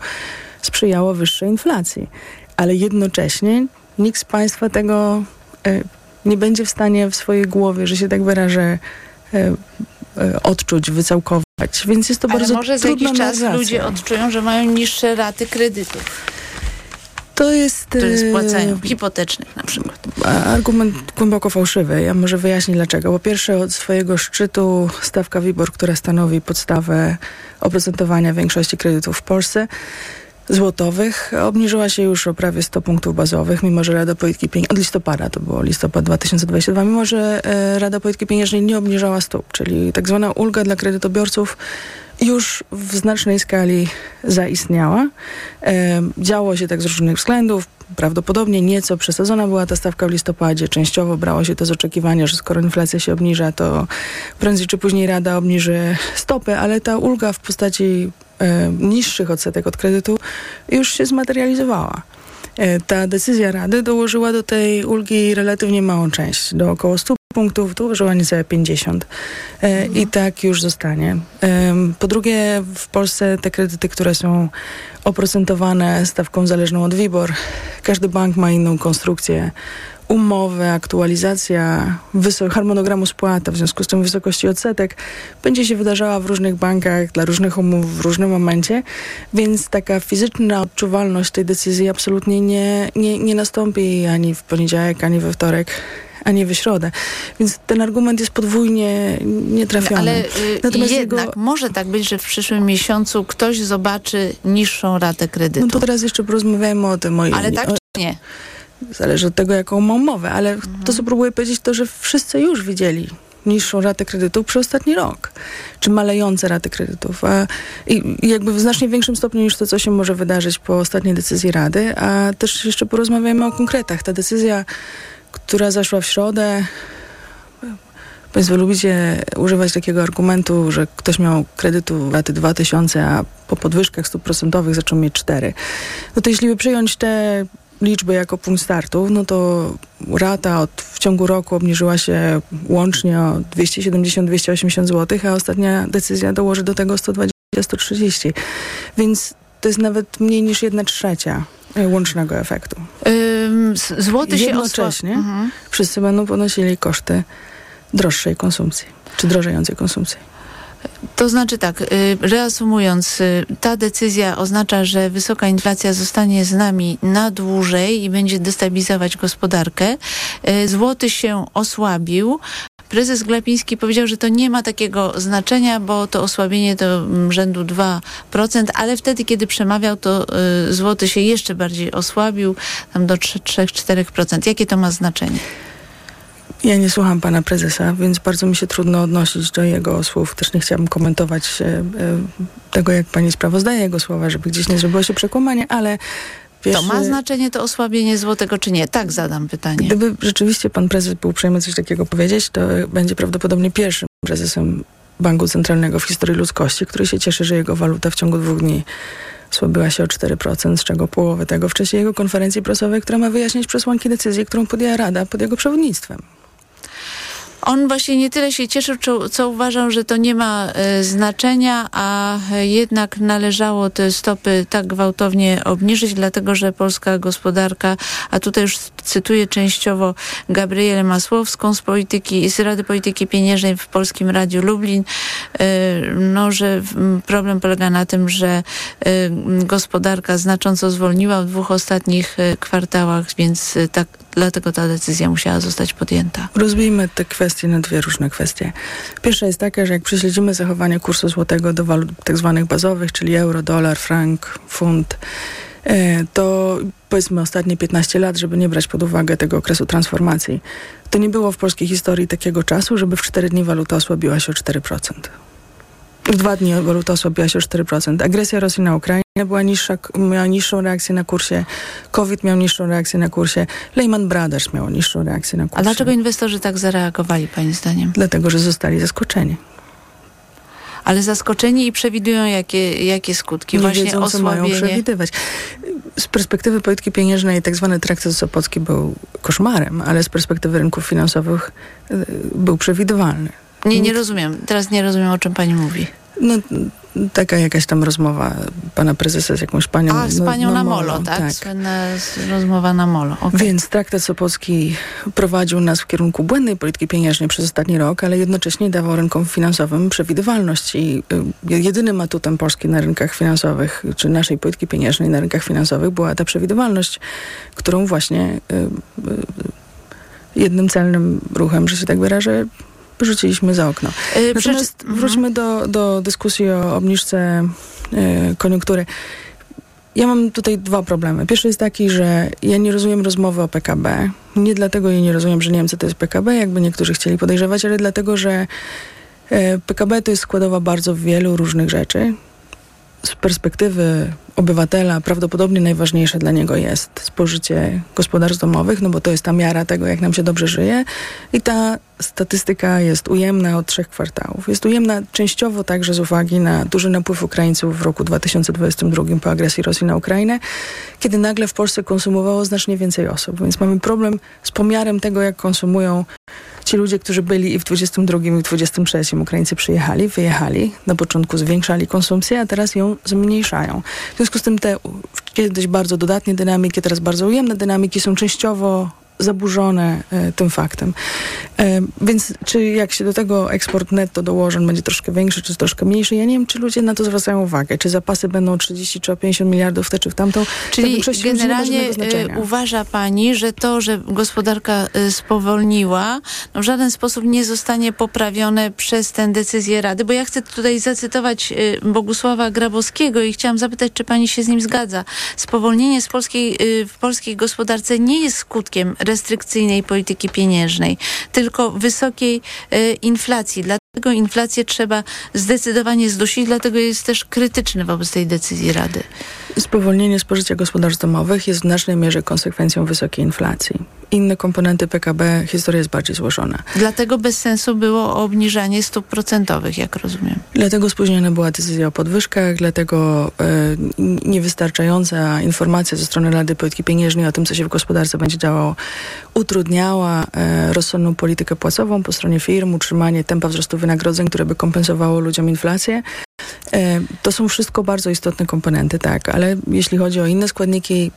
sprzyjało wyższej inflacji. Ale jednocześnie nikt z Państwa tego e, nie będzie w stanie w swojej głowie, że się tak wyrażę, e, odczuć, wycałkować. Więc jest to Ale bardzo może za jakiś czas ludzie odczują, że mają niższe raty kredytów, To jest... które e, spłacają, hipotecznych na przykład. Argument głęboko fałszywy. Ja może wyjaśnię dlaczego. Po pierwsze, od swojego szczytu stawka WIBOR, która stanowi podstawę oprocentowania większości kredytów w Polsce, złotowych, obniżyła się już o prawie 100 punktów bazowych, mimo że Rada Polityki Pieniężnej, od listopada, to było listopad 2022, mimo że e, Rada Polityki Pieniężnej nie obniżała stóp, czyli tak zwana ulga dla kredytobiorców już w znacznej skali zaistniała. E, działo się tak z różnych względów. Prawdopodobnie nieco przesadzona była ta stawka w listopadzie. Częściowo brało się to z oczekiwania, że skoro inflacja się obniża, to prędzej czy później Rada obniży stopy, ale ta ulga w postaci e, niższych odsetek od kredytu już się zmaterializowała. E, Ta decyzja Rady dołożyła do tej ulgi relatywnie małą część, do około 100 punktów, dołożyła niecałe 50. E, I tak już zostanie. Em, Po drugie, w Polsce te kredyty, które są oprocentowane stawką zależną od WIBOR, każdy bank ma inną konstrukcję umowy, aktualizacja harmonogramu spłaty, w związku z tym wysokości odsetek będzie się wydarzała w różnych bankach, dla różnych umów w różnym momencie, więc taka fizyczna odczuwalność tej decyzji absolutnie nie, nie, nie nastąpi ani w poniedziałek, ani we wtorek, ani w środę. Więc ten argument jest podwójnie nietrafiony. Ale y, Natomiast jednak jego- może tak być, że w przyszłym miesiącu ktoś zobaczy niższą ratę kredytu. No to teraz jeszcze porozmawiajmy o tym. O, Ale tak o, czy nie? Zależy od tego, jaką ma umowę, ale to, co próbuję powiedzieć, to, że wszyscy już widzieli niższą ratę kredytu przez ostatni rok, czy malejące raty kredytów. A, i, I jakby w znacznie większym stopniu niż to, co się może wydarzyć po ostatniej decyzji Rady, a też jeszcze porozmawiamy o konkretach. Ta decyzja, która zaszła w środę, Państwo lubicie używać takiego argumentu, że ktoś miał kredytu raty 2000, a po podwyżkach stóp procentowych zaczął mieć 4. No to jeśli by przyjąć te liczby jako punkt startu, no to rata od, w ciągu roku obniżyła się łącznie o 270-280 zł, a ostatnia decyzja dołoży do tego 120-130. Więc to jest nawet mniej niż 1 trzecia e, łącznego efektu. Ym, złoty się Jednocześnie osła... Mhm. wszyscy będą ponosili koszty droższej konsumpcji, czy drożejącej konsumpcji. To znaczy tak, y, reasumując, y, ta decyzja oznacza, że wysoka inflacja zostanie z nami na dłużej i będzie destabilizować gospodarkę. Y, Złoty się osłabił. Prezes Glapiński powiedział, że to nie ma takiego znaczenia, bo to osłabienie to mm, rzędu 2%, ale wtedy, kiedy przemawiał, to złoty się jeszcze bardziej osłabił, tam do 3-4%. Jakie to ma znaczenie? Ja nie słucham pana prezesa, więc bardzo mi się trudno odnosić do jego słów. Też nie chciałabym komentować e, e, tego, jak pani sprawozdaje jego słowa, żeby gdzieś nie zrobiło się przekłamanie, ale To pierwszy, ma znaczenie to osłabienie złotego, czy nie? Tak zadam pytanie. Gdyby rzeczywiście pan prezes był uprzejmy coś takiego powiedzieć, to będzie prawdopodobnie pierwszym prezesem Banku Centralnego w historii ludzkości, który się cieszy, że jego waluta w ciągu dwóch dni osłabiła się o 4%, z czego połowę tego w czasie jego konferencji prasowej, która ma wyjaśnić przesłanki decyzji, którą podjęła Rada pod jego przewodnictwem. On właśnie nie tyle się cieszył, co, uważał, że to nie ma e, znaczenia, a jednak należało te stopy tak gwałtownie obniżyć, dlatego że polska gospodarka, a tutaj już cytuję częściowo Gabrielę Masłowską z polityki, z Rady Polityki Pieniężnej w Polskim Radiu Lublin, e, no, że problem polega na tym, że e, gospodarka znacząco zwolniła w dwóch ostatnich kwartałach, więc tak, dlatego ta decyzja musiała zostać podjęta. Rozbijmy te kwestie na dwie różne kwestie. Pierwsza jest taka, że jak prześledzimy zachowanie kursu złotego do walut tak zwanych bazowych, czyli euro, dolar, frank, funt, e, to powiedzmy ostatnie 15 lat, żeby nie brać pod uwagę tego okresu transformacji, to nie było w polskiej historii takiego czasu, żeby w 4 dni waluta osłabiła się o 4%. W dwa dni waluta osłabiła się o 4%. Agresja Rosji na Ukrainę była niższa, miała niższą reakcję na kursie. COVID miał niższą reakcję na kursie. Lehman Brothers miał niższą reakcję na kursie. A dlaczego inwestorzy tak zareagowali, Pani zdaniem? Dlatego, że zostali zaskoczeni. Ale zaskoczeni i przewidują jakie, jakie skutki? Nie Właśnie wiedzą, co mają osłabienie. przewidywać. Z perspektywy polityki pieniężnej tak zwany traktat Sopocki był koszmarem, ale z perspektywy rynków finansowych y, był przewidywalny. Nie, nie rozumiem. Teraz nie rozumiem, o czym Pani mówi. No, taka jakaś tam rozmowa pana prezesa z jakąś panią. A, z panią no, na molo, tak? Słynna z- rozmowa na molo. okej. Więc traktat Sopocki prowadził nas w kierunku błędnej polityki pieniężnej przez ostatni rok, ale jednocześnie dawał rynkom finansowym przewidywalność. I y, jedynym atutem Polski na rynkach finansowych, czy naszej polityki pieniężnej na rynkach finansowych była ta przewidywalność, którą właśnie y, y, jednym celnym ruchem, że się tak wyrażę, wyrzuciliśmy za okno. Y, Natomiast przeczy- wróćmy do, do dyskusji o obniżce y, koniunktury. Ja mam tutaj dwa problemy. Pierwszy jest taki, że ja nie rozumiem rozmowy o PKB. Nie dlatego jej nie rozumiem, że nie wiem, co to jest PKB, jakby niektórzy chcieli podejrzewać, ale dlatego, że e, PKB to jest składowa bardzo wielu różnych rzeczy. Z perspektywy obywatela prawdopodobnie najważniejsze dla niego jest spożycie gospodarstw domowych, no bo to jest ta miara tego, jak nam się dobrze żyje. I ta statystyka jest ujemna od trzech kwartałów. Jest ujemna częściowo także z uwagi na duży napływ Ukraińców w roku 2022 po agresji Rosji na Ukrainę, kiedy nagle w Polsce konsumowało znacznie więcej osób. Więc mamy problem z pomiarem tego, jak konsumują ci ludzie, którzy byli i w 22 i w 23 Ukraińcy przyjechali, wyjechali, na początku zwiększali konsumpcję, a teraz ją zmniejszają. Związku z tym te kiedyś bardzo dodatnie dynamiki, teraz bardzo ujemne dynamiki są częściowo zaburzone e, tym faktem. E, więc czy jak się do tego eksport netto dołoży, on będzie troszkę większy, czy troszkę mniejszy, ja nie wiem, czy ludzie na to zwracają uwagę. Czy zapasy będą 30 czy o 50 miliardów w tę czy w tamtą. Czyli generalnie y, uważa Pani, że to, że gospodarka spowolniła, no w żaden sposób nie zostanie poprawione przez tę decyzję Rady, bo ja chcę tutaj zacytować Bogusława Grabowskiego i chciałam zapytać, czy Pani się z nim zgadza. Spowolnienie z polskiej, w polskiej gospodarce nie jest skutkiem restrykcyjnej polityki pieniężnej, tylko wysokiej y, inflacji. Dlatego inflację trzeba zdecydowanie zdusić, dlatego jest też krytyczny wobec tej decyzji Rady. Spowolnienie spożycia gospodarstw domowych jest w znacznej mierze konsekwencją wysokiej inflacji. Inne komponenty PKB, historia jest bardziej złożona. Dlatego bez sensu było obniżanie stóp procentowych, jak rozumiem. Dlatego spóźniona była decyzja o podwyżkach, dlatego n- niewystarczająca informacja ze strony Rady Polityki Pieniężnej o tym, co się w gospodarce będzie działo, utrudniała e, rozsądną politykę płacową po stronie firm, utrzymanie tempa wzrostu wynagrodzeń, które by kompensowało ludziom inflację. E, to są wszystko bardzo istotne komponenty, tak, ale jeśli chodzi o inne składniki,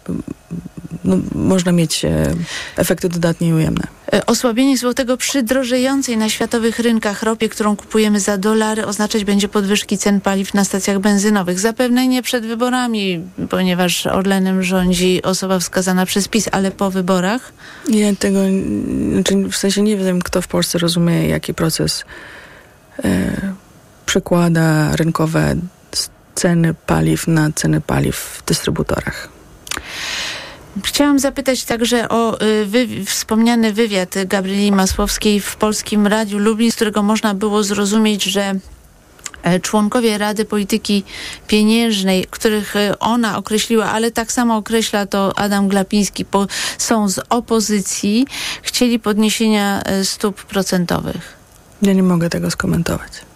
no, można mieć e, efekty dodatnie i ujemne. E, Osłabienie złotego przy drożejącej na światowych rynkach ropie, którą kupujemy za dolary, oznaczać będzie podwyżki cen paliw na stacjach benzynowych. Zapewne nie przed wyborami, ponieważ Orlenem rządzi osoba wskazana przez PiS, ale po wyborach. Ja tego, znaczy w sensie nie wiem, kto w Polsce rozumie, jaki proces przekłada rynkowe ceny paliw na ceny paliw w dystrybutorach. Chciałam zapytać także o y, wspomniany wywiad Gabrieli Masłowskiej w Polskim Radiu Lublin, z którego można było zrozumieć, że e, członkowie Rady Polityki Pieniężnej, których e, ona określiła, ale tak samo określa to Adam Glapiński, są z opozycji, chcieli podniesienia e, stóp procentowych. Ja nie mogę tego skomentować.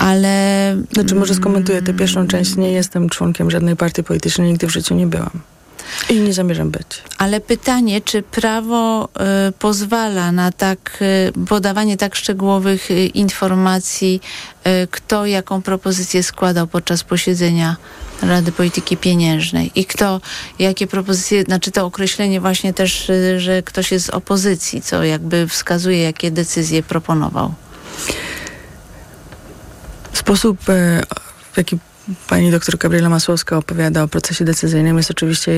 Ale... Znaczy może skomentuję tę pierwszą część. Nie jestem członkiem żadnej partii politycznej, nigdy w życiu nie byłam. I nie zamierzam być. Ale pytanie, czy prawo y, pozwala na tak y, podawanie tak szczegółowych y, informacji, y, kto jaką propozycję składał podczas posiedzenia Rady Polityki Pieniężnej i kto jakie propozycje, znaczy to określenie właśnie też, y, że ktoś jest z opozycji, co jakby wskazuje, jakie decyzje proponował. Sposób, e, w jaki pani doktor Gabriela Masłowska opowiada o procesie decyzyjnym jest oczywiście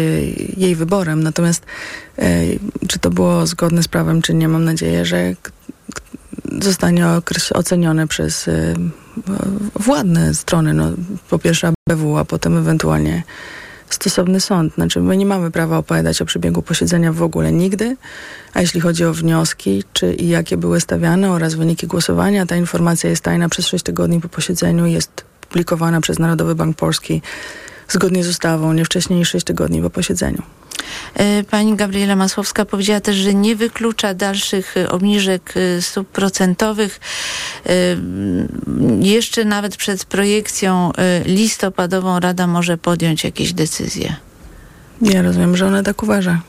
jej, wyborem. Natomiast e, czy to było zgodne z prawem, czy nie, mam nadzieję, że zostanie ocenione przez e, władne strony. No, po pierwsze ABW, a potem ewentualnie stosowny sąd. Znaczy, my nie mamy prawa opowiadać o przebiegu posiedzenia w ogóle nigdy, a jeśli chodzi o wnioski, czy i jakie były stawiane oraz wyniki głosowania, ta informacja jest tajna przez 6 tygodni po posiedzeniu jest publikowana przez Narodowy Bank Polski zgodnie z ustawą, nie wcześniej niż 6 tygodni po posiedzeniu. E, pani Gabriela Masłowska powiedziała też, że nie wyklucza dalszych e, obniżek e, stóp procentowych. Jeszcze nawet przed projekcją listopadową Rada może podjąć jakieś decyzje. Ja rozumiem, że ona tak uważa.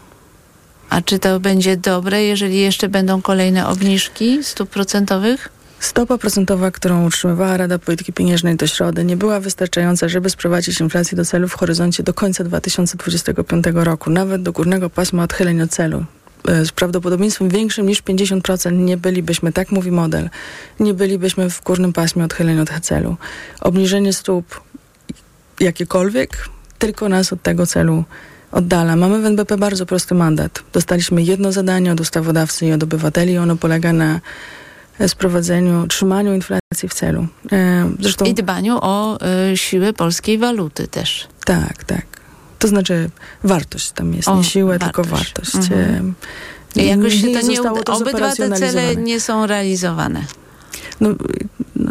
A czy to będzie dobre, jeżeli jeszcze będą kolejne obniżki stóp procentowych? Stopa procentowa, którą utrzymywała Rada Polityki Pieniężnej do środy, nie była wystarczająca, żeby sprowadzić inflację do celu w horyzoncie do końca 2025 roku, nawet do górnego pasma odchyleń od celu. E, z prawdopodobieństwem większym niż 50% nie bylibyśmy, tak mówi model, nie bylibyśmy w górnym pasmie odchyleń od celu. Obniżenie stóp jakiekolwiek tylko nas od tego celu oddala. Mamy w NBP bardzo prosty mandat. Dostaliśmy jedno zadanie od ustawodawcy i od obywateli. Ono polega na sprowadzeniu, trzymaniu inflacji w celu. E, zresztą, I dbaniu o y, siłę polskiej waluty też. Tak, tak. To znaczy wartość tam jest, o, nie siłę, wartość. tylko wartość. Mhm. E, Jakoś nie to nie to obydwa te cele nie są realizowane. No,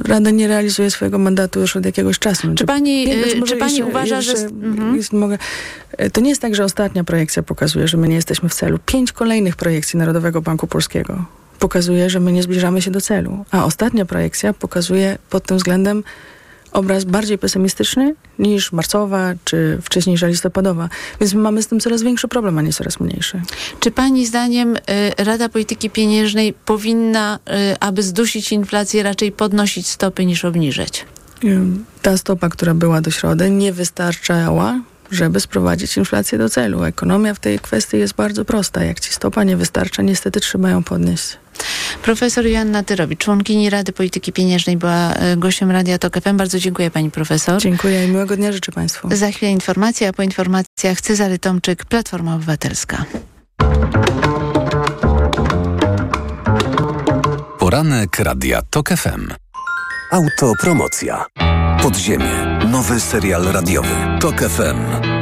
Rada nie realizuje swojego mandatu już od jakiegoś czasu. Czy pani, czy pani jeszcze, uważa, jeszcze, że... Mhm. mogę, to nie jest tak, że ostatnia projekcja pokazuje, że my nie jesteśmy w celu. Pięć kolejnych projekcji Narodowego Banku Polskiego pokazuje, że my nie zbliżamy się do celu. A ostatnia projekcja pokazuje pod tym względem obraz bardziej pesymistyczny niż marcowa czy wcześniejsza listopadowa. Więc mamy z tym coraz większy problem, a nie coraz mniejszy. Czy pani zdaniem y, Rada Polityki Pieniężnej powinna, y, aby zdusić inflację, raczej podnosić stopy niż obniżać? Ta stopa, która była do środy, nie wystarczała żeby sprowadzić inflację do celu. Ekonomia w tej kwestii jest bardzo prosta. Jak ci stopa nie wystarcza, niestety trzeba ją podnieść. Profesor Joanna Tyrowicz, członkini Rady Polityki Pieniężnej, była e, gościem Radia TOK FM. Bardzo dziękuję pani profesor. Dziękuję i miłego dnia życzę państwu. Za chwilę informacja, a po informacjach Cezary Tomczyk, Platforma Obywatelska. Poranek Radia TOK FM. Autopromocja. Podziemie. Nowy serial radiowy. TOK FM.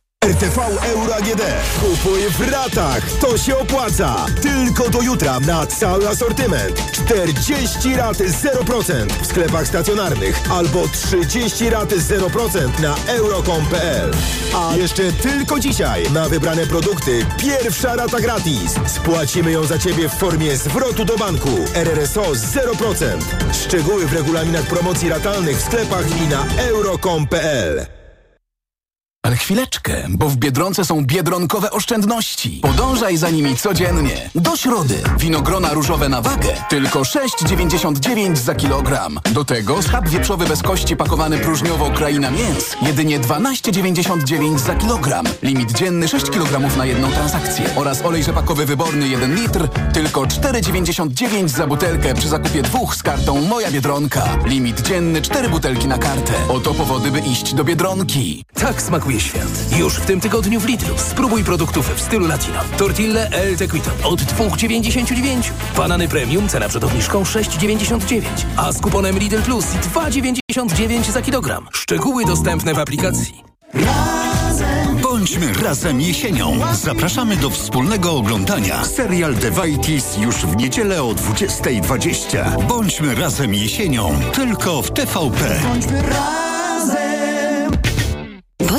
RTV Euro AGD. Kupuj w ratach. To się opłaca. Tylko do jutra na cały asortyment. 40 raty 0% w sklepach stacjonarnych albo 30 raty 0% na euro.com.pl. A jeszcze tylko dzisiaj na wybrane produkty pierwsza rata gratis. Spłacimy ją za Ciebie w formie zwrotu do banku. RRSO 0%. Szczegóły w regulaminach promocji ratalnych w sklepach i na euro.com.pl. Ale chwileczkę, bo w Biedronce są biedronkowe oszczędności. Podążaj za nimi codziennie. Do środy. Winogrona różowe na wagę. Tylko 6,99 za kilogram. Do tego schab wieprzowy bez kości pakowany próżniowo kraina mięs. Jedynie 12,99 za kilogram. Limit dzienny 6 kg na jedną transakcję. Oraz olej rzepakowy wyborny 1 litr. Tylko 4,99 za butelkę przy zakupie dwóch z kartą Moja Biedronka. Limit dzienny 4 butelki na kartę. Oto powody, by iść do Biedronki. Tak smakuje świat. Już w tym tygodniu w Lidlu. Spróbuj produktów w stylu latino. Tortille El Tequito od 2,99. Banany premium, cena przed obniżką 6,99. A z kuponem Lidl Plus 2,99 za kilogram. Szczegóły dostępne w aplikacji. Bądźmy razem jesienią. Zapraszamy do wspólnego oglądania. Serial The Vitis już w niedzielę o 20.20. Bądźmy razem jesienią. Tylko w TVP. Bądźmy razem.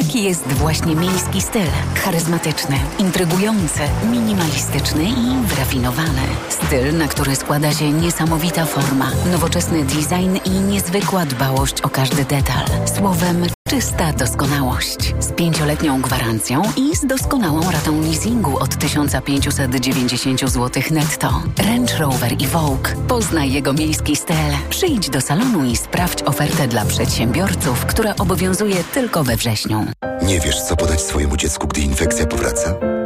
Taki jest właśnie miejski styl. Charyzmatyczny, intrygujący, minimalistyczny i wyrafinowany. Styl, na który składa się niesamowita forma, nowoczesny design i niezwykła dbałość o każdy detal. Słowem, czysta doskonałość. Z pięcioletnią gwarancją i z doskonałą ratą leasingu od 1590 zł netto. Range Rover i Vogue. Poznaj jego miejski styl. Przyjdź do salonu i sprawdź ofertę dla przedsiębiorców, która obowiązuje tylko we wrześniu. Nie wiesz, co podać swojemu dziecku, gdy infekcja powraca?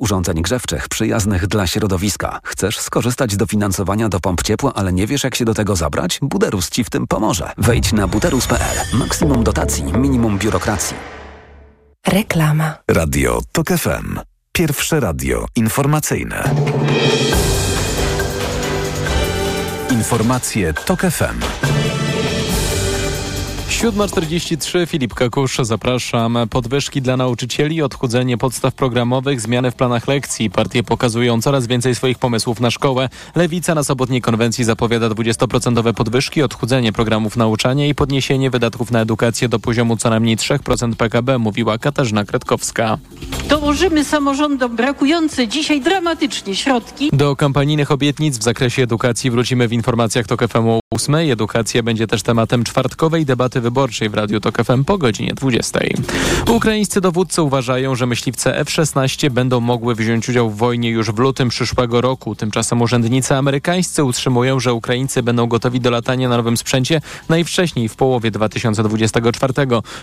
urządzeń grzewczych przyjaznych dla środowiska. Chcesz skorzystać z dofinansowania do pomp ciepła, ale nie wiesz jak się do tego zabrać? Buderus Ci w tym pomoże. Wejdź na buderus.pl. Maksimum dotacji, minimum biurokracji. Reklama. Radio TOK FM. Pierwsze radio informacyjne. Informacje TOK FM. 7.43, Filip Kakusz, zapraszam. Podwyżki dla nauczycieli, odchudzenie podstaw programowych, zmiany w planach lekcji. Partie pokazują coraz więcej swoich pomysłów na szkołę. Lewica na sobotniej konwencji zapowiada 20% podwyżki, odchudzenie programów nauczania i podniesienie wydatków na edukację do poziomu co najmniej 3% PKB, mówiła Katarzyna Kretkowska. Dołożymy samorządom brakujące dzisiaj dramatycznie środki. Do kampanijnych obietnic w zakresie edukacji wrócimy w informacjach TOK FM 8. Edukacja będzie też tematem czwartkowej debaty wyborczej w Radiu TOK FM po godzinie 20. Ukraińscy dowódcy uważają, że myśliwce F-16 będą mogły wziąć udział w wojnie już w lutym przyszłego roku. Tymczasem urzędnicy amerykańscy utrzymują, że Ukraińcy będą gotowi do latania na nowym sprzęcie najwcześniej w połowie 2024,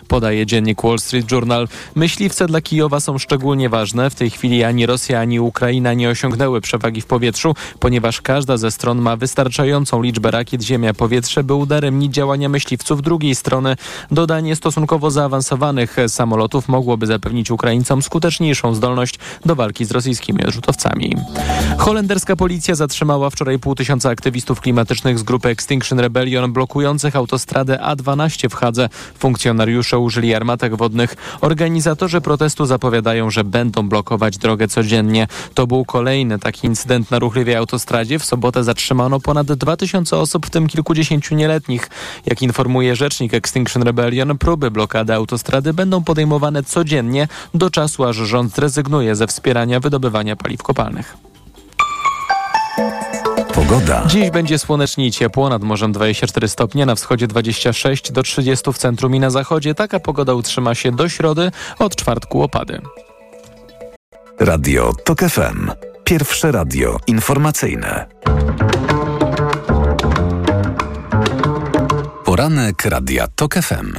podaje dziennik Wall Street Journal. Myśliwce dla Kijowa są szczególnie ważne. W tej chwili ani Rosja, ani Ukraina nie osiągnęły przewagi w powietrzu, ponieważ każda ze stron ma wystarczającą liczbę rakiet ziemia-powietrze, by udaremnić działania myśliwców drugiej strony. Dodanie stosunkowo zaawansowanych samolotów mogłoby zapewnić Ukraińcom skuteczniejszą zdolność do walki z rosyjskimi odrzutowcami. Holenderska policja zatrzymała wczoraj pół tysiąca aktywistów klimatycznych z grupy Extinction Rebellion blokujących autostradę A12 w Hadze. Funkcjonariusze użyli armatek wodnych. Organizatorzy protestu zapowiadają, że będą blokować drogę codziennie. To był kolejny taki incydent na ruchliwej autostradzie. W sobotę zatrzymano ponad 2000 osób, w tym kilkudziesięciu nieletnich. Jak informuje rzecznik Extinction Rebellion, próby blokady autostrady będą podejmowane codziennie do czasu, aż rząd zrezygnuje ze wspierania wydobywania paliw kopalnych. Pogoda. Dziś będzie słonecznie i ciepło, nad morzem 24 stopnie, na wschodzie 26 do 30 w centrum i na zachodzie. Taka pogoda utrzyma się do środy, od czwartku opady. Radio TOK FM. Pierwsze radio informacyjne. Poranek Radia TOK FM.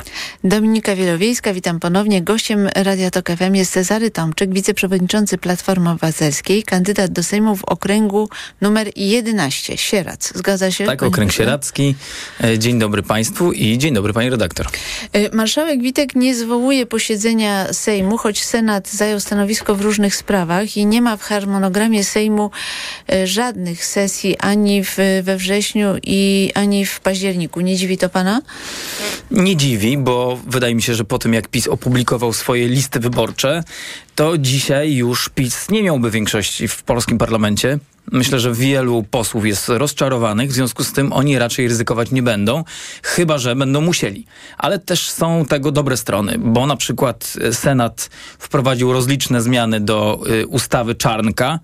Dominika Wielowiejska, witam ponownie. Gościem Radia Tok FM jest Cezary Tomczyk, wiceprzewodniczący Platformy Obywatelskiej, kandydat do Sejmu w okręgu numer 11, Sierac. Zgadza się? Tak, okręg sieradzki. E, Dzień dobry Państwu i dzień dobry Pani redaktor. E, Marszałek Witek nie zwołuje posiedzenia Sejmu, choć Senat zajął stanowisko w różnych sprawach i nie ma w harmonogramie Sejmu e, żadnych sesji ani w, we wrześniu i ani w październiku. Nie dziwi to Pana? Nie dziwi, bo wydaje mi się, że po tym jak PiS opublikował swoje listy wyborcze, to dzisiaj już PiS nie miałby większości w polskim parlamencie. Myślę, że wielu posłów jest rozczarowanych, w związku z tym oni raczej ryzykować nie będą, chyba że będą musieli. Ale też są tego dobre strony, bo na przykład Senat wprowadził rozliczne zmiany do y, ustawy Czarnka,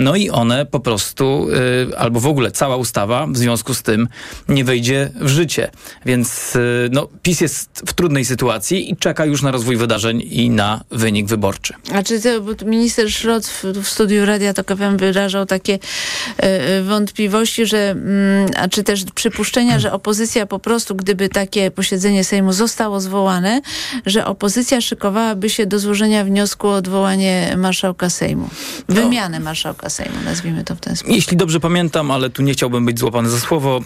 no i one po prostu, y, albo w ogóle cała ustawa w związku z tym nie wejdzie w życie. Więc y, no, PiS jest w trudnej sytuacji i czeka już na rozwój wydarzeń i na wynik wyborczy. A czy to, minister Szrot w, w studiu Radia Tok FM wyrażał takie e, wątpliwości, że, mm, a czy też przypuszczenia, że opozycja po prostu, gdyby takie posiedzenie Sejmu zostało zwołane, że opozycja szykowałaby się do złożenia wniosku o odwołanie marszałka Sejmu. Wymianę marszałka Sejmu, nazwijmy to w ten sposób. Jeśli dobrze pamiętam, ale tu nie chciałbym być złapany za słowo,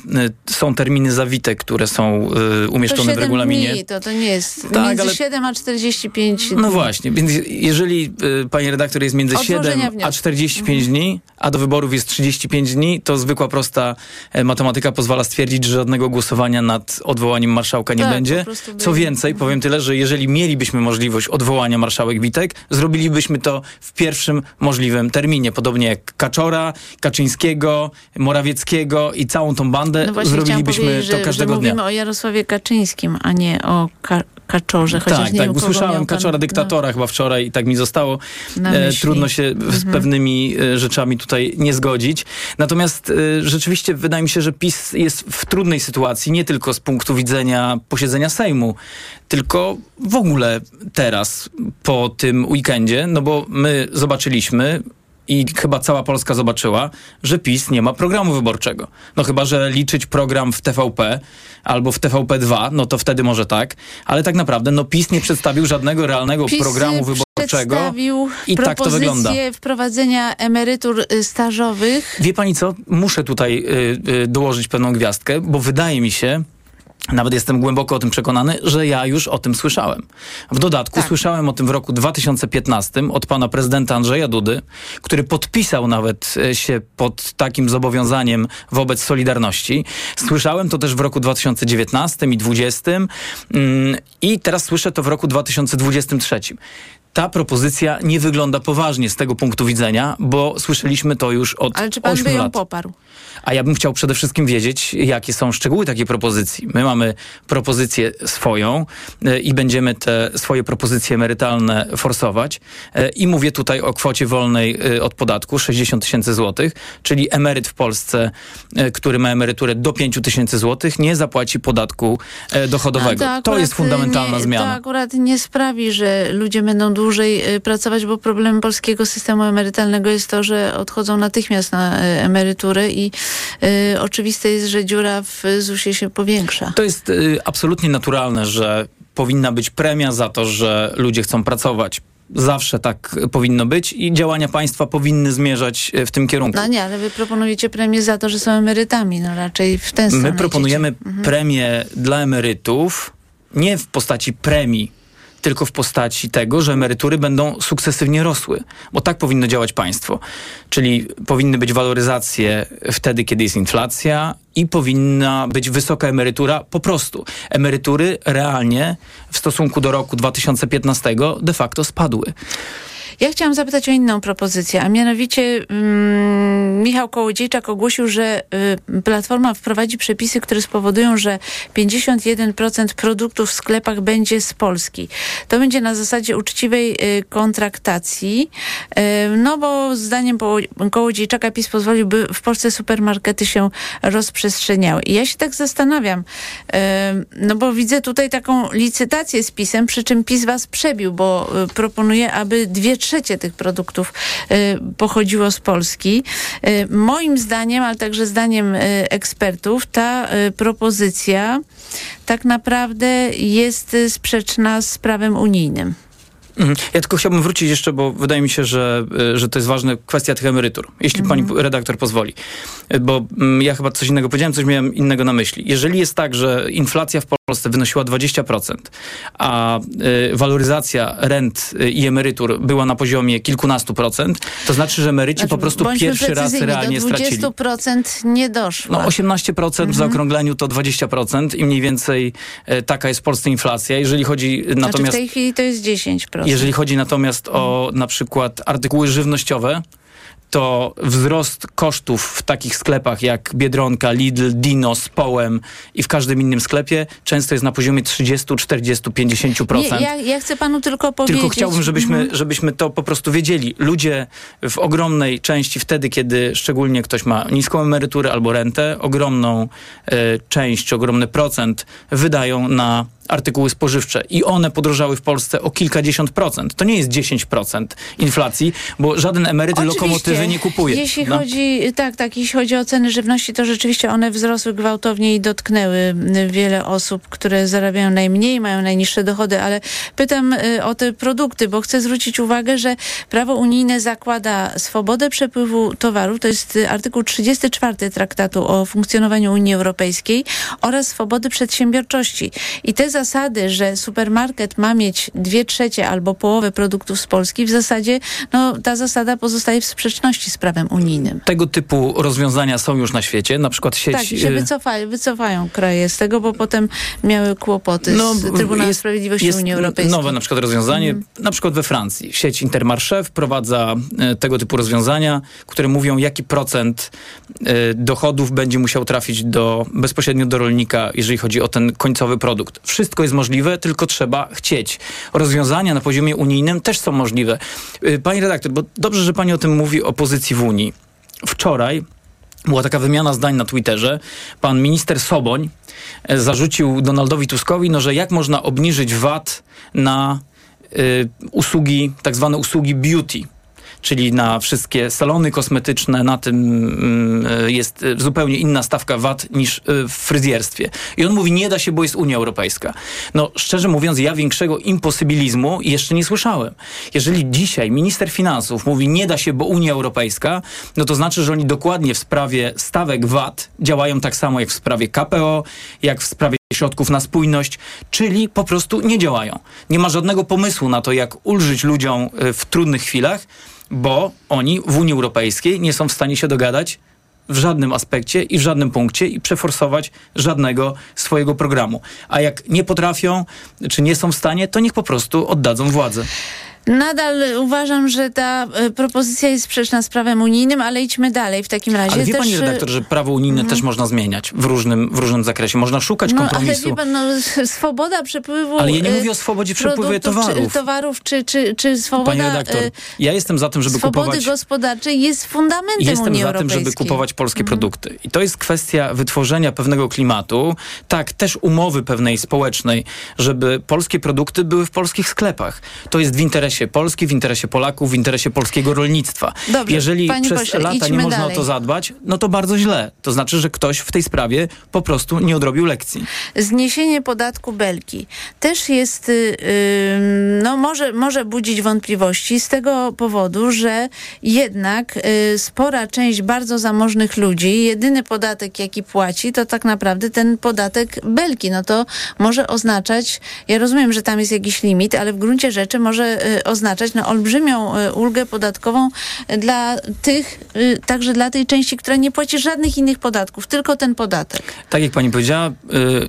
y, są terminy zawite, które są y, umieszczone w regulaminie. Dni, to, to nie jest Tak, między ale- 7 a 45 dni. No właśnie, więc jeżeli y, pani redaktor jest między Od 7 złożenia a wniosku. 45 dni, a do wyborów jest 35 dni, to zwykła prosta e, matematyka pozwala stwierdzić, że żadnego głosowania nad odwołaniem marszałka nie Tak, będzie. Co więcej, powiem tyle, że jeżeli mielibyśmy możliwość odwołania marszałek Witek, zrobilibyśmy to w pierwszym możliwym terminie. Podobnie jak Kaczora, Kaczyńskiego, Morawieckiego i całą tą bandę No zrobilibyśmy to każdego że dnia. mówimy o Jarosławie Kaczyńskim, a nie o Ka Kaczorze, chociaż tak, nie tak, wiem, bo kogo słyszałem miał pan- Kaczora dyktatora chyba wczoraj i tak mi zostało. E, trudno się z Mhm. pewnymi e, rzeczami tutaj nie zgodzić. Natomiast e, rzeczywiście wydaje mi się, że PiS jest w trudnej sytuacji, nie tylko z punktu widzenia posiedzenia Sejmu, tylko w ogóle teraz, po tym weekendzie, no bo my zobaczyliśmy, i chyba cała Polska zobaczyła, że PiS nie ma programu wyborczego. No chyba, że liczyć program w TVP albo w TVP2, no to wtedy może tak, ale tak naprawdę no PiS nie przedstawił żadnego realnego PiS programu wyborczego przedstawił i tak to wygląda. wprowadzenia emerytur y, stażowych. Wie pani co? Muszę tutaj y, y, dołożyć pewną gwiazdkę, bo wydaje mi się, nawet jestem głęboko o tym przekonany, że ja już o tym słyszałem. W dodatku słyszałem o tym w roku 2015 od pana prezydenta Andrzeja Dudy, który podpisał nawet e, się pod takim zobowiązaniem wobec Solidarności. Słyszałem to też w roku 2019 i 2020 mm, i teraz słyszę to w roku 2023 ta propozycja nie wygląda poważnie z tego punktu widzenia, bo słyszeliśmy to już od Ale czy pan 8 by ją lat. poparł? A ja bym chciał przede wszystkim wiedzieć, jakie są szczegóły takiej propozycji. My mamy propozycję swoją e, i będziemy te swoje propozycje emerytalne forsować. E, I mówię tutaj o kwocie wolnej e, od podatku 60 tysięcy złotych, czyli emeryt w Polsce, który ma emeryturę do 5 tysięcy złotych, nie zapłaci podatku dochodowego. To, akurat, jest fundamentalna nie, zmiana. To akurat nie sprawi, że ludzie będą dłużej y, pracować, bo problemem polskiego systemu emerytalnego jest to, że odchodzą natychmiast na y, emeryturę i y, oczywiste jest, że dziura w ZUS-ie się powiększa. To jest y, absolutnie naturalne, że powinna być premia za to, że ludzie chcą pracować. Zawsze tak powinno być i działania państwa powinny zmierzać y, w tym kierunku. No nie, ale wy proponujecie premię za to, że są emerytami. No raczej w ten stronę My proponujemy idziecie. Mhm. premię dla emerytów nie w postaci premii, tylko w postaci tego, że emerytury będą sukcesywnie rosły, bo tak powinno działać państwo. Czyli powinny być waloryzacje wtedy, kiedy jest inflacja i powinna być wysoka emerytura po prostu. Emerytury realnie w stosunku do roku 2015 de facto spadły. Ja chciałam zapytać o inną propozycję, a mianowicie mm, Michał Kołodziejczak ogłosił, że y, Platforma wprowadzi przepisy, które spowodują, że 51% produktów w sklepach będzie z Polski. To będzie na zasadzie uczciwej y, kontraktacji, y, no bo zdaniem Kołodziejczaka PiS pozwoliłby w Polsce supermarkety się rozprzestrzeniały. I ja się tak zastanawiam, y, no bo widzę tutaj taką licytację z PiSem, przy czym PiS was przebił, bo y, proponuje, aby dwie trzecie tych produktów y, pochodziło z Polski. Y, moim zdaniem, ale także zdaniem y, ekspertów, ta propozycja tak naprawdę jest sprzeczna z prawem unijnym. Mhm. Ja tylko chciałbym wrócić jeszcze, bo wydaje mi się, że, y, że to jest ważna kwestia tych emerytur, jeśli pani redaktor pozwoli. Y, Bo mm, ja chyba coś innego powiedziałem, coś miałem innego na myśli. Jeżeli jest tak, że inflacja w Polsce wynosiła 20%, a y, waloryzacja rent i emerytur była na poziomie kilkunastu procent, to znaczy, że emeryci po prostu pierwszy raz realnie do stracili. 20% nie doszło. No 18% w zaokrągleniu to 20% i mniej więcej e, taka jest w Polsce inflacja. Jeżeli chodzi Znaczy w natomiast... tej chwili to jest 10%. Jeżeli chodzi natomiast o na przykład artykuły żywnościowe, to wzrost kosztów w takich sklepach jak Biedronka, Lidl, Dino, Społem i w każdym innym sklepie często jest na poziomie 30, 40, 50%. Nie, ja, ja chcę panu tylko powiedzieć... Tylko chciałbym, żebyśmy, Mhm. żebyśmy to po prostu wiedzieli. Ludzie w ogromnej części wtedy, kiedy szczególnie ktoś ma niską emeryturę albo rentę, ogromną e, część, ogromny procent wydają na artykuły spożywcze i one podrożały w Polsce o kilkadziesiąt procent. To nie jest 10% inflacji, bo żaden emeryt Oczywiście, lokomotywy nie kupuje. Jeśli No. chodzi, tak, tak, jeśli chodzi o ceny żywności, to rzeczywiście one wzrosły gwałtownie i dotknęły wiele osób, które zarabiają najmniej, mają najniższe dochody, ale pytam y, o te produkty, bo chcę zwrócić uwagę, że prawo unijne zakłada swobodę przepływu towarów, to jest y, artykuł 34 Traktatu o funkcjonowaniu Unii Europejskiej oraz swobody przedsiębiorczości. I te zasady, że supermarket ma mieć dwie trzecie albo połowę produktów z Polski, w zasadzie no, ta zasada pozostaje w sprzeczności z prawem unijnym. Tego typu rozwiązania są już na świecie, na przykład sieć... Tak, i się y, wycofają, wycofają kraje z tego, bo potem miały kłopoty z Trybunałem Sprawiedliwości No, jest Unii Europejskiej. nowe na przykład rozwiązanie, Mm. na przykład we Francji. Sieć Intermarché wprowadza e, tego typu rozwiązania, które mówią, jaki procent e, dochodów będzie musiał trafić do, bezpośrednio do rolnika, jeżeli chodzi o ten końcowy produkt. Wszystko jest możliwe, tylko trzeba chcieć. Rozwiązania na poziomie unijnym też są możliwe. E, Pani redaktor, bo dobrze, że pani o tym mówi, o pozycji w Unii. Wczoraj była taka wymiana zdań na Twitterze. Pan minister Soboń e, zarzucił Donaldowi Tuskowi, no, że jak można obniżyć VAT na y, usługi, tak zwane usługi beauty. Czyli na wszystkie salony kosmetyczne, na tym mm, y, jest y, zupełnie inna stawka VAT niż y, w fryzjerstwie. I on mówi, nie da się, bo jest Unia Europejska. No, szczerze mówiąc, ja większego imposybilizmu jeszcze nie słyszałem. Jeżeli dzisiaj minister finansów mówi, nie da się, bo Unia Europejska, no to znaczy, że oni dokładnie w sprawie stawek VAT działają tak samo jak w sprawie KPO, jak w sprawie środków na spójność, czyli po prostu nie działają. Nie ma żadnego pomysłu na to, jak ulżyć ludziom w trudnych chwilach, bo oni w Unii Europejskiej nie są w stanie się dogadać w żadnym aspekcie i w żadnym punkcie i przeforsować żadnego swojego programu. A jak nie potrafią, czy nie są w stanie, to niech po prostu oddadzą władzę. Nadal uważam, że ta e, propozycja jest sprzeczna z prawem unijnym, ale idźmy dalej w takim razie. Ale wie Też, pani e, redaktor, że prawo unijne też można zmieniać w różnym, w różnym zakresie. Można szukać no, ale kompromisu. wie pan, no, swoboda przepływu... Ale ja nie e, mówię o swobodzie przepływu towarów. Czy, towarów, czy, czy, czy swoboda... Pani redaktor, ja jestem za tym, żeby swobody kupować... gospodarczej jest fundamentem Jestem Unii za tym, żeby kupować polskie produkty. I to jest kwestia wytworzenia pewnego klimatu, tak, też umowy pewnej społecznej, żeby polskie produkty były w polskich sklepach. To jest w interesie Polski, w interesie Polaków, w interesie polskiego rolnictwa. Dobrze, Jeżeli przez pośle, lata nie można dalej. o to zadbać, no to bardzo źle. To znaczy, że ktoś w tej sprawie po prostu nie odrobił lekcji. Zniesienie podatku belki też jest, y, y, no może, może budzić wątpliwości z tego powodu, że jednak y, spora część bardzo zamożnych ludzi, jedyny podatek jaki płaci, to tak naprawdę ten podatek belki. No to może oznaczać, ja rozumiem, że tam jest jakiś limit, ale w gruncie rzeczy może y, oznaczać no, olbrzymią y, ulgę podatkową dla tych, y, także dla tej części, która nie płaci żadnych innych podatków, tylko ten podatek. Tak jak pani powiedziała,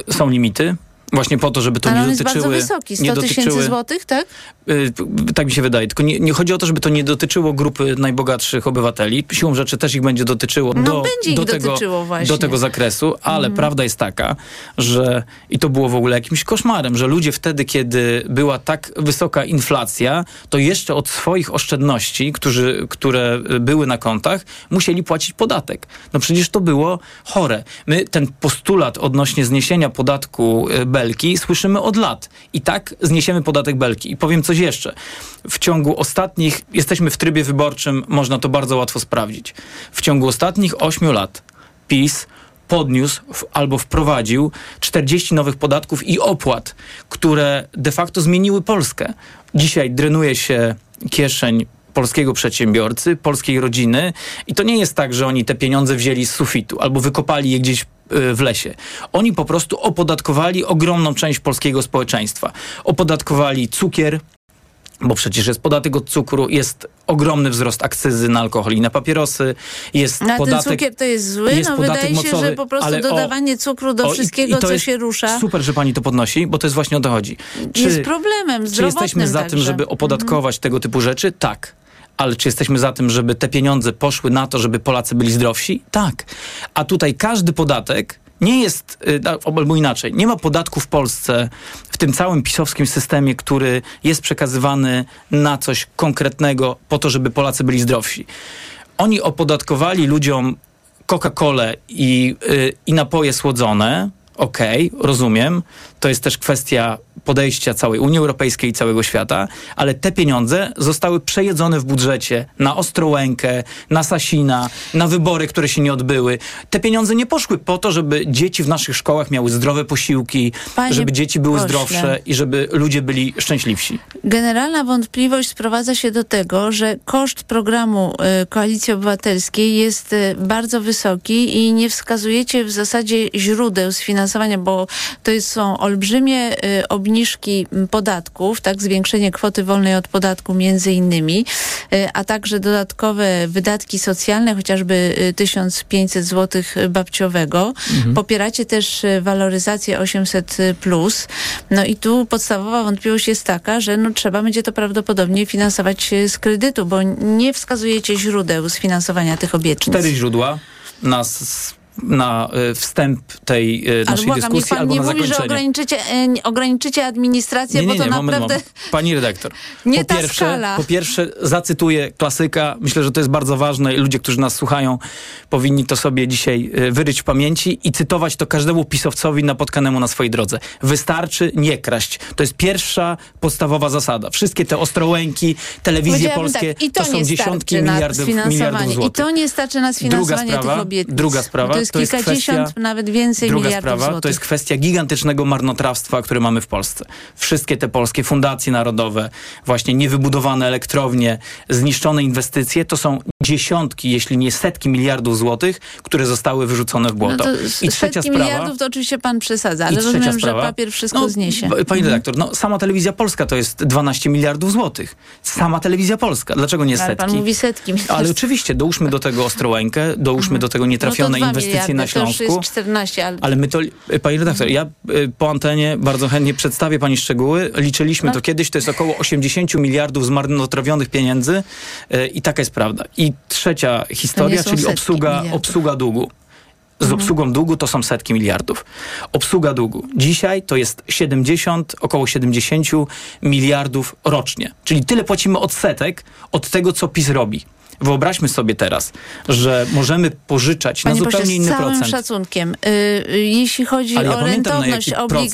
y, są limity. Właśnie po to, żeby to Ale nie jest dotyczyły... bardzo wysoki, nie 100 tysięcy dotyczyły- złotych, tak? Y, Tak mi się wydaje. Tylko nie, nie chodzi o to, żeby to nie dotyczyło grupy najbogatszych obywateli. Siłą rzeczy też ich będzie dotyczyło No, do, będzie ich do, tego, dotyczyło właśnie. do tego zakresu, ale Mhm. prawda jest taka, że i to było w ogóle jakimś koszmarem, że ludzie wtedy, kiedy była tak wysoka inflacja, to jeszcze od swoich oszczędności, którzy, które były na kontach, musieli płacić podatek. No przecież to było chore. My ten postulat odnośnie zniesienia podatku y, belki słyszymy od lat. I tak zniesiemy podatek belki. I powiem coś jeszcze. W ciągu ostatnich, jesteśmy w trybie wyborczym, można to bardzo łatwo sprawdzić. W ciągu ostatnich ośmiu lat PiS podniósł albo wprowadził 40 nowych podatków i opłat, które de facto zmieniły Polskę. Dzisiaj drenuje się kieszeń polskiego przedsiębiorcy, polskiej rodziny i to nie jest tak, że oni te pieniądze wzięli z sufitu albo wykopali je gdzieś w lesie. Oni po prostu opodatkowali ogromną część polskiego społeczeństwa. Opodatkowali cukier, bo przecież jest podatek od cukru, jest ogromny wzrost akcyzy na alkohol i na papierosy, jest Na ten podatek... cukier to jest zły. jest no wydaje się, mocowy, że po prostu ale o- dodawanie cukru do o, i- wszystkiego, i to co jest się rusza, Super, że pani to podnosi, bo to jest właśnie o to chodzi. jest problemem Czy zdrowotnym jesteśmy za tym, także. żeby opodatkować tego typu rzeczy? Tak. Ale czy jesteśmy za tym, żeby te pieniądze poszły na to, żeby Polacy byli zdrowsi? Tak. A tutaj każdy podatek nie jest, y, albo inaczej, nie ma podatku w Polsce, w tym całym pisowskim systemie, który jest przekazywany na coś konkretnego po to, żeby Polacy byli zdrowsi. Oni opodatkowali ludziom Coca-Colę i, y, i napoje słodzone, okej, okay, rozumiem. To jest też kwestia podejścia całej Unii Europejskiej i całego świata, ale te pieniądze zostały przejedzone w budżecie na Ostrołękę, na Sasina, na wybory, które się nie odbyły. Te pieniądze nie poszły po to, żeby dzieci w naszych szkołach miały zdrowe posiłki, Panie żeby dzieci były pośle. zdrowsze i żeby ludzie byli szczęśliwsi. Generalna wątpliwość sprowadza się do tego, że koszt programu y, Koalicji Obywatelskiej jest y, bardzo wysoki i nie wskazujecie w zasadzie źródeł sfinansowania, bo to są olbrzymie y, obniżki podatków, tak, zwiększenie kwoty wolnej od podatku między innymi, y, a także dodatkowe wydatki socjalne, chociażby 1500 y, zł babciowego. Mhm. Popieracie też waloryzację 800 plus. No i tu podstawowa wątpliwość jest taka, że no, trzeba będzie to prawdopodobnie finansować z kredytu, bo nie wskazujecie źródeł sfinansowania tych obietnic. Cztery źródła nas na y, wstęp tej y, naszej błagam, dyskusji pan albo nie na mówi, zakończenie. że ograniczycie, e, ograniczycie administrację, nie, nie, bo to moment, naprawdę... Moment. Pani redaktor, [LAUGHS] nie po ta pierwsze, skala. Po pierwsze zacytuję klasyka, myślę, że to jest bardzo ważne i ludzie, którzy nas słuchają powinni to sobie dzisiaj y, wyryć w pamięci i cytować to każdemu pisowcowi napotkanemu na swojej drodze. Wystarczy nie kraść. To jest pierwsza podstawowa zasada. Wszystkie te ostrołęki, telewizje polskie, tak, to, to są dziesiątki miliardów, miliardów złotych. I to nie starczy na sfinansowanie druga sprawa, tych obietnic. Druga sprawa, jest to jest kilkadziesiąt kwestia, nawet więcej druga miliardów sprawa, złotych. To jest kwestia gigantycznego marnotrawstwa, które mamy w Polsce. Wszystkie te polskie fundacje narodowe, właśnie niewybudowane elektrownie, zniszczone inwestycje, to są dziesiątki, jeśli nie setki miliardów złotych, które zostały wyrzucone w błoto. No to I trzecia setki sprawa, miliardów to oczywiście pan przesadza, ale rozumiem, sprawa, że papier wszystko no, zniesie. Pani Mhm. redaktor, no sama telewizja polska to jest 12 miliardów złotych. Sama telewizja polska. Dlaczego nie Ale setki? pan mówi setki. Ale oczywiście, dołóżmy do tego Ostrołękę, dołóżmy do tego nietrafione no inwestycje na Śląsku. To już jest 14, ale... Ale my to, pani redaktor, ja y, po antenie bardzo chętnie przedstawię pani szczegóły. Liczyliśmy No. to kiedyś, to jest około 80 miliardów zmarnotrawionych pieniędzy y, i taka jest prawda. I trzecia historia, czyli obsługa, miliardów. obsługa długu. Z Mhm. obsługą długu to są setki miliardów. Obsługa długu. Dzisiaj to jest 70, około 70 miliardów rocznie. Czyli tyle płacimy odsetek od tego, co PiS robi. Wyobraźmy sobie teraz, że możemy pożyczać Panie na pośle, zupełnie z inny całym procent. szacunkiem, y, y, jeśli chodzi Ale o rentowność obligacji,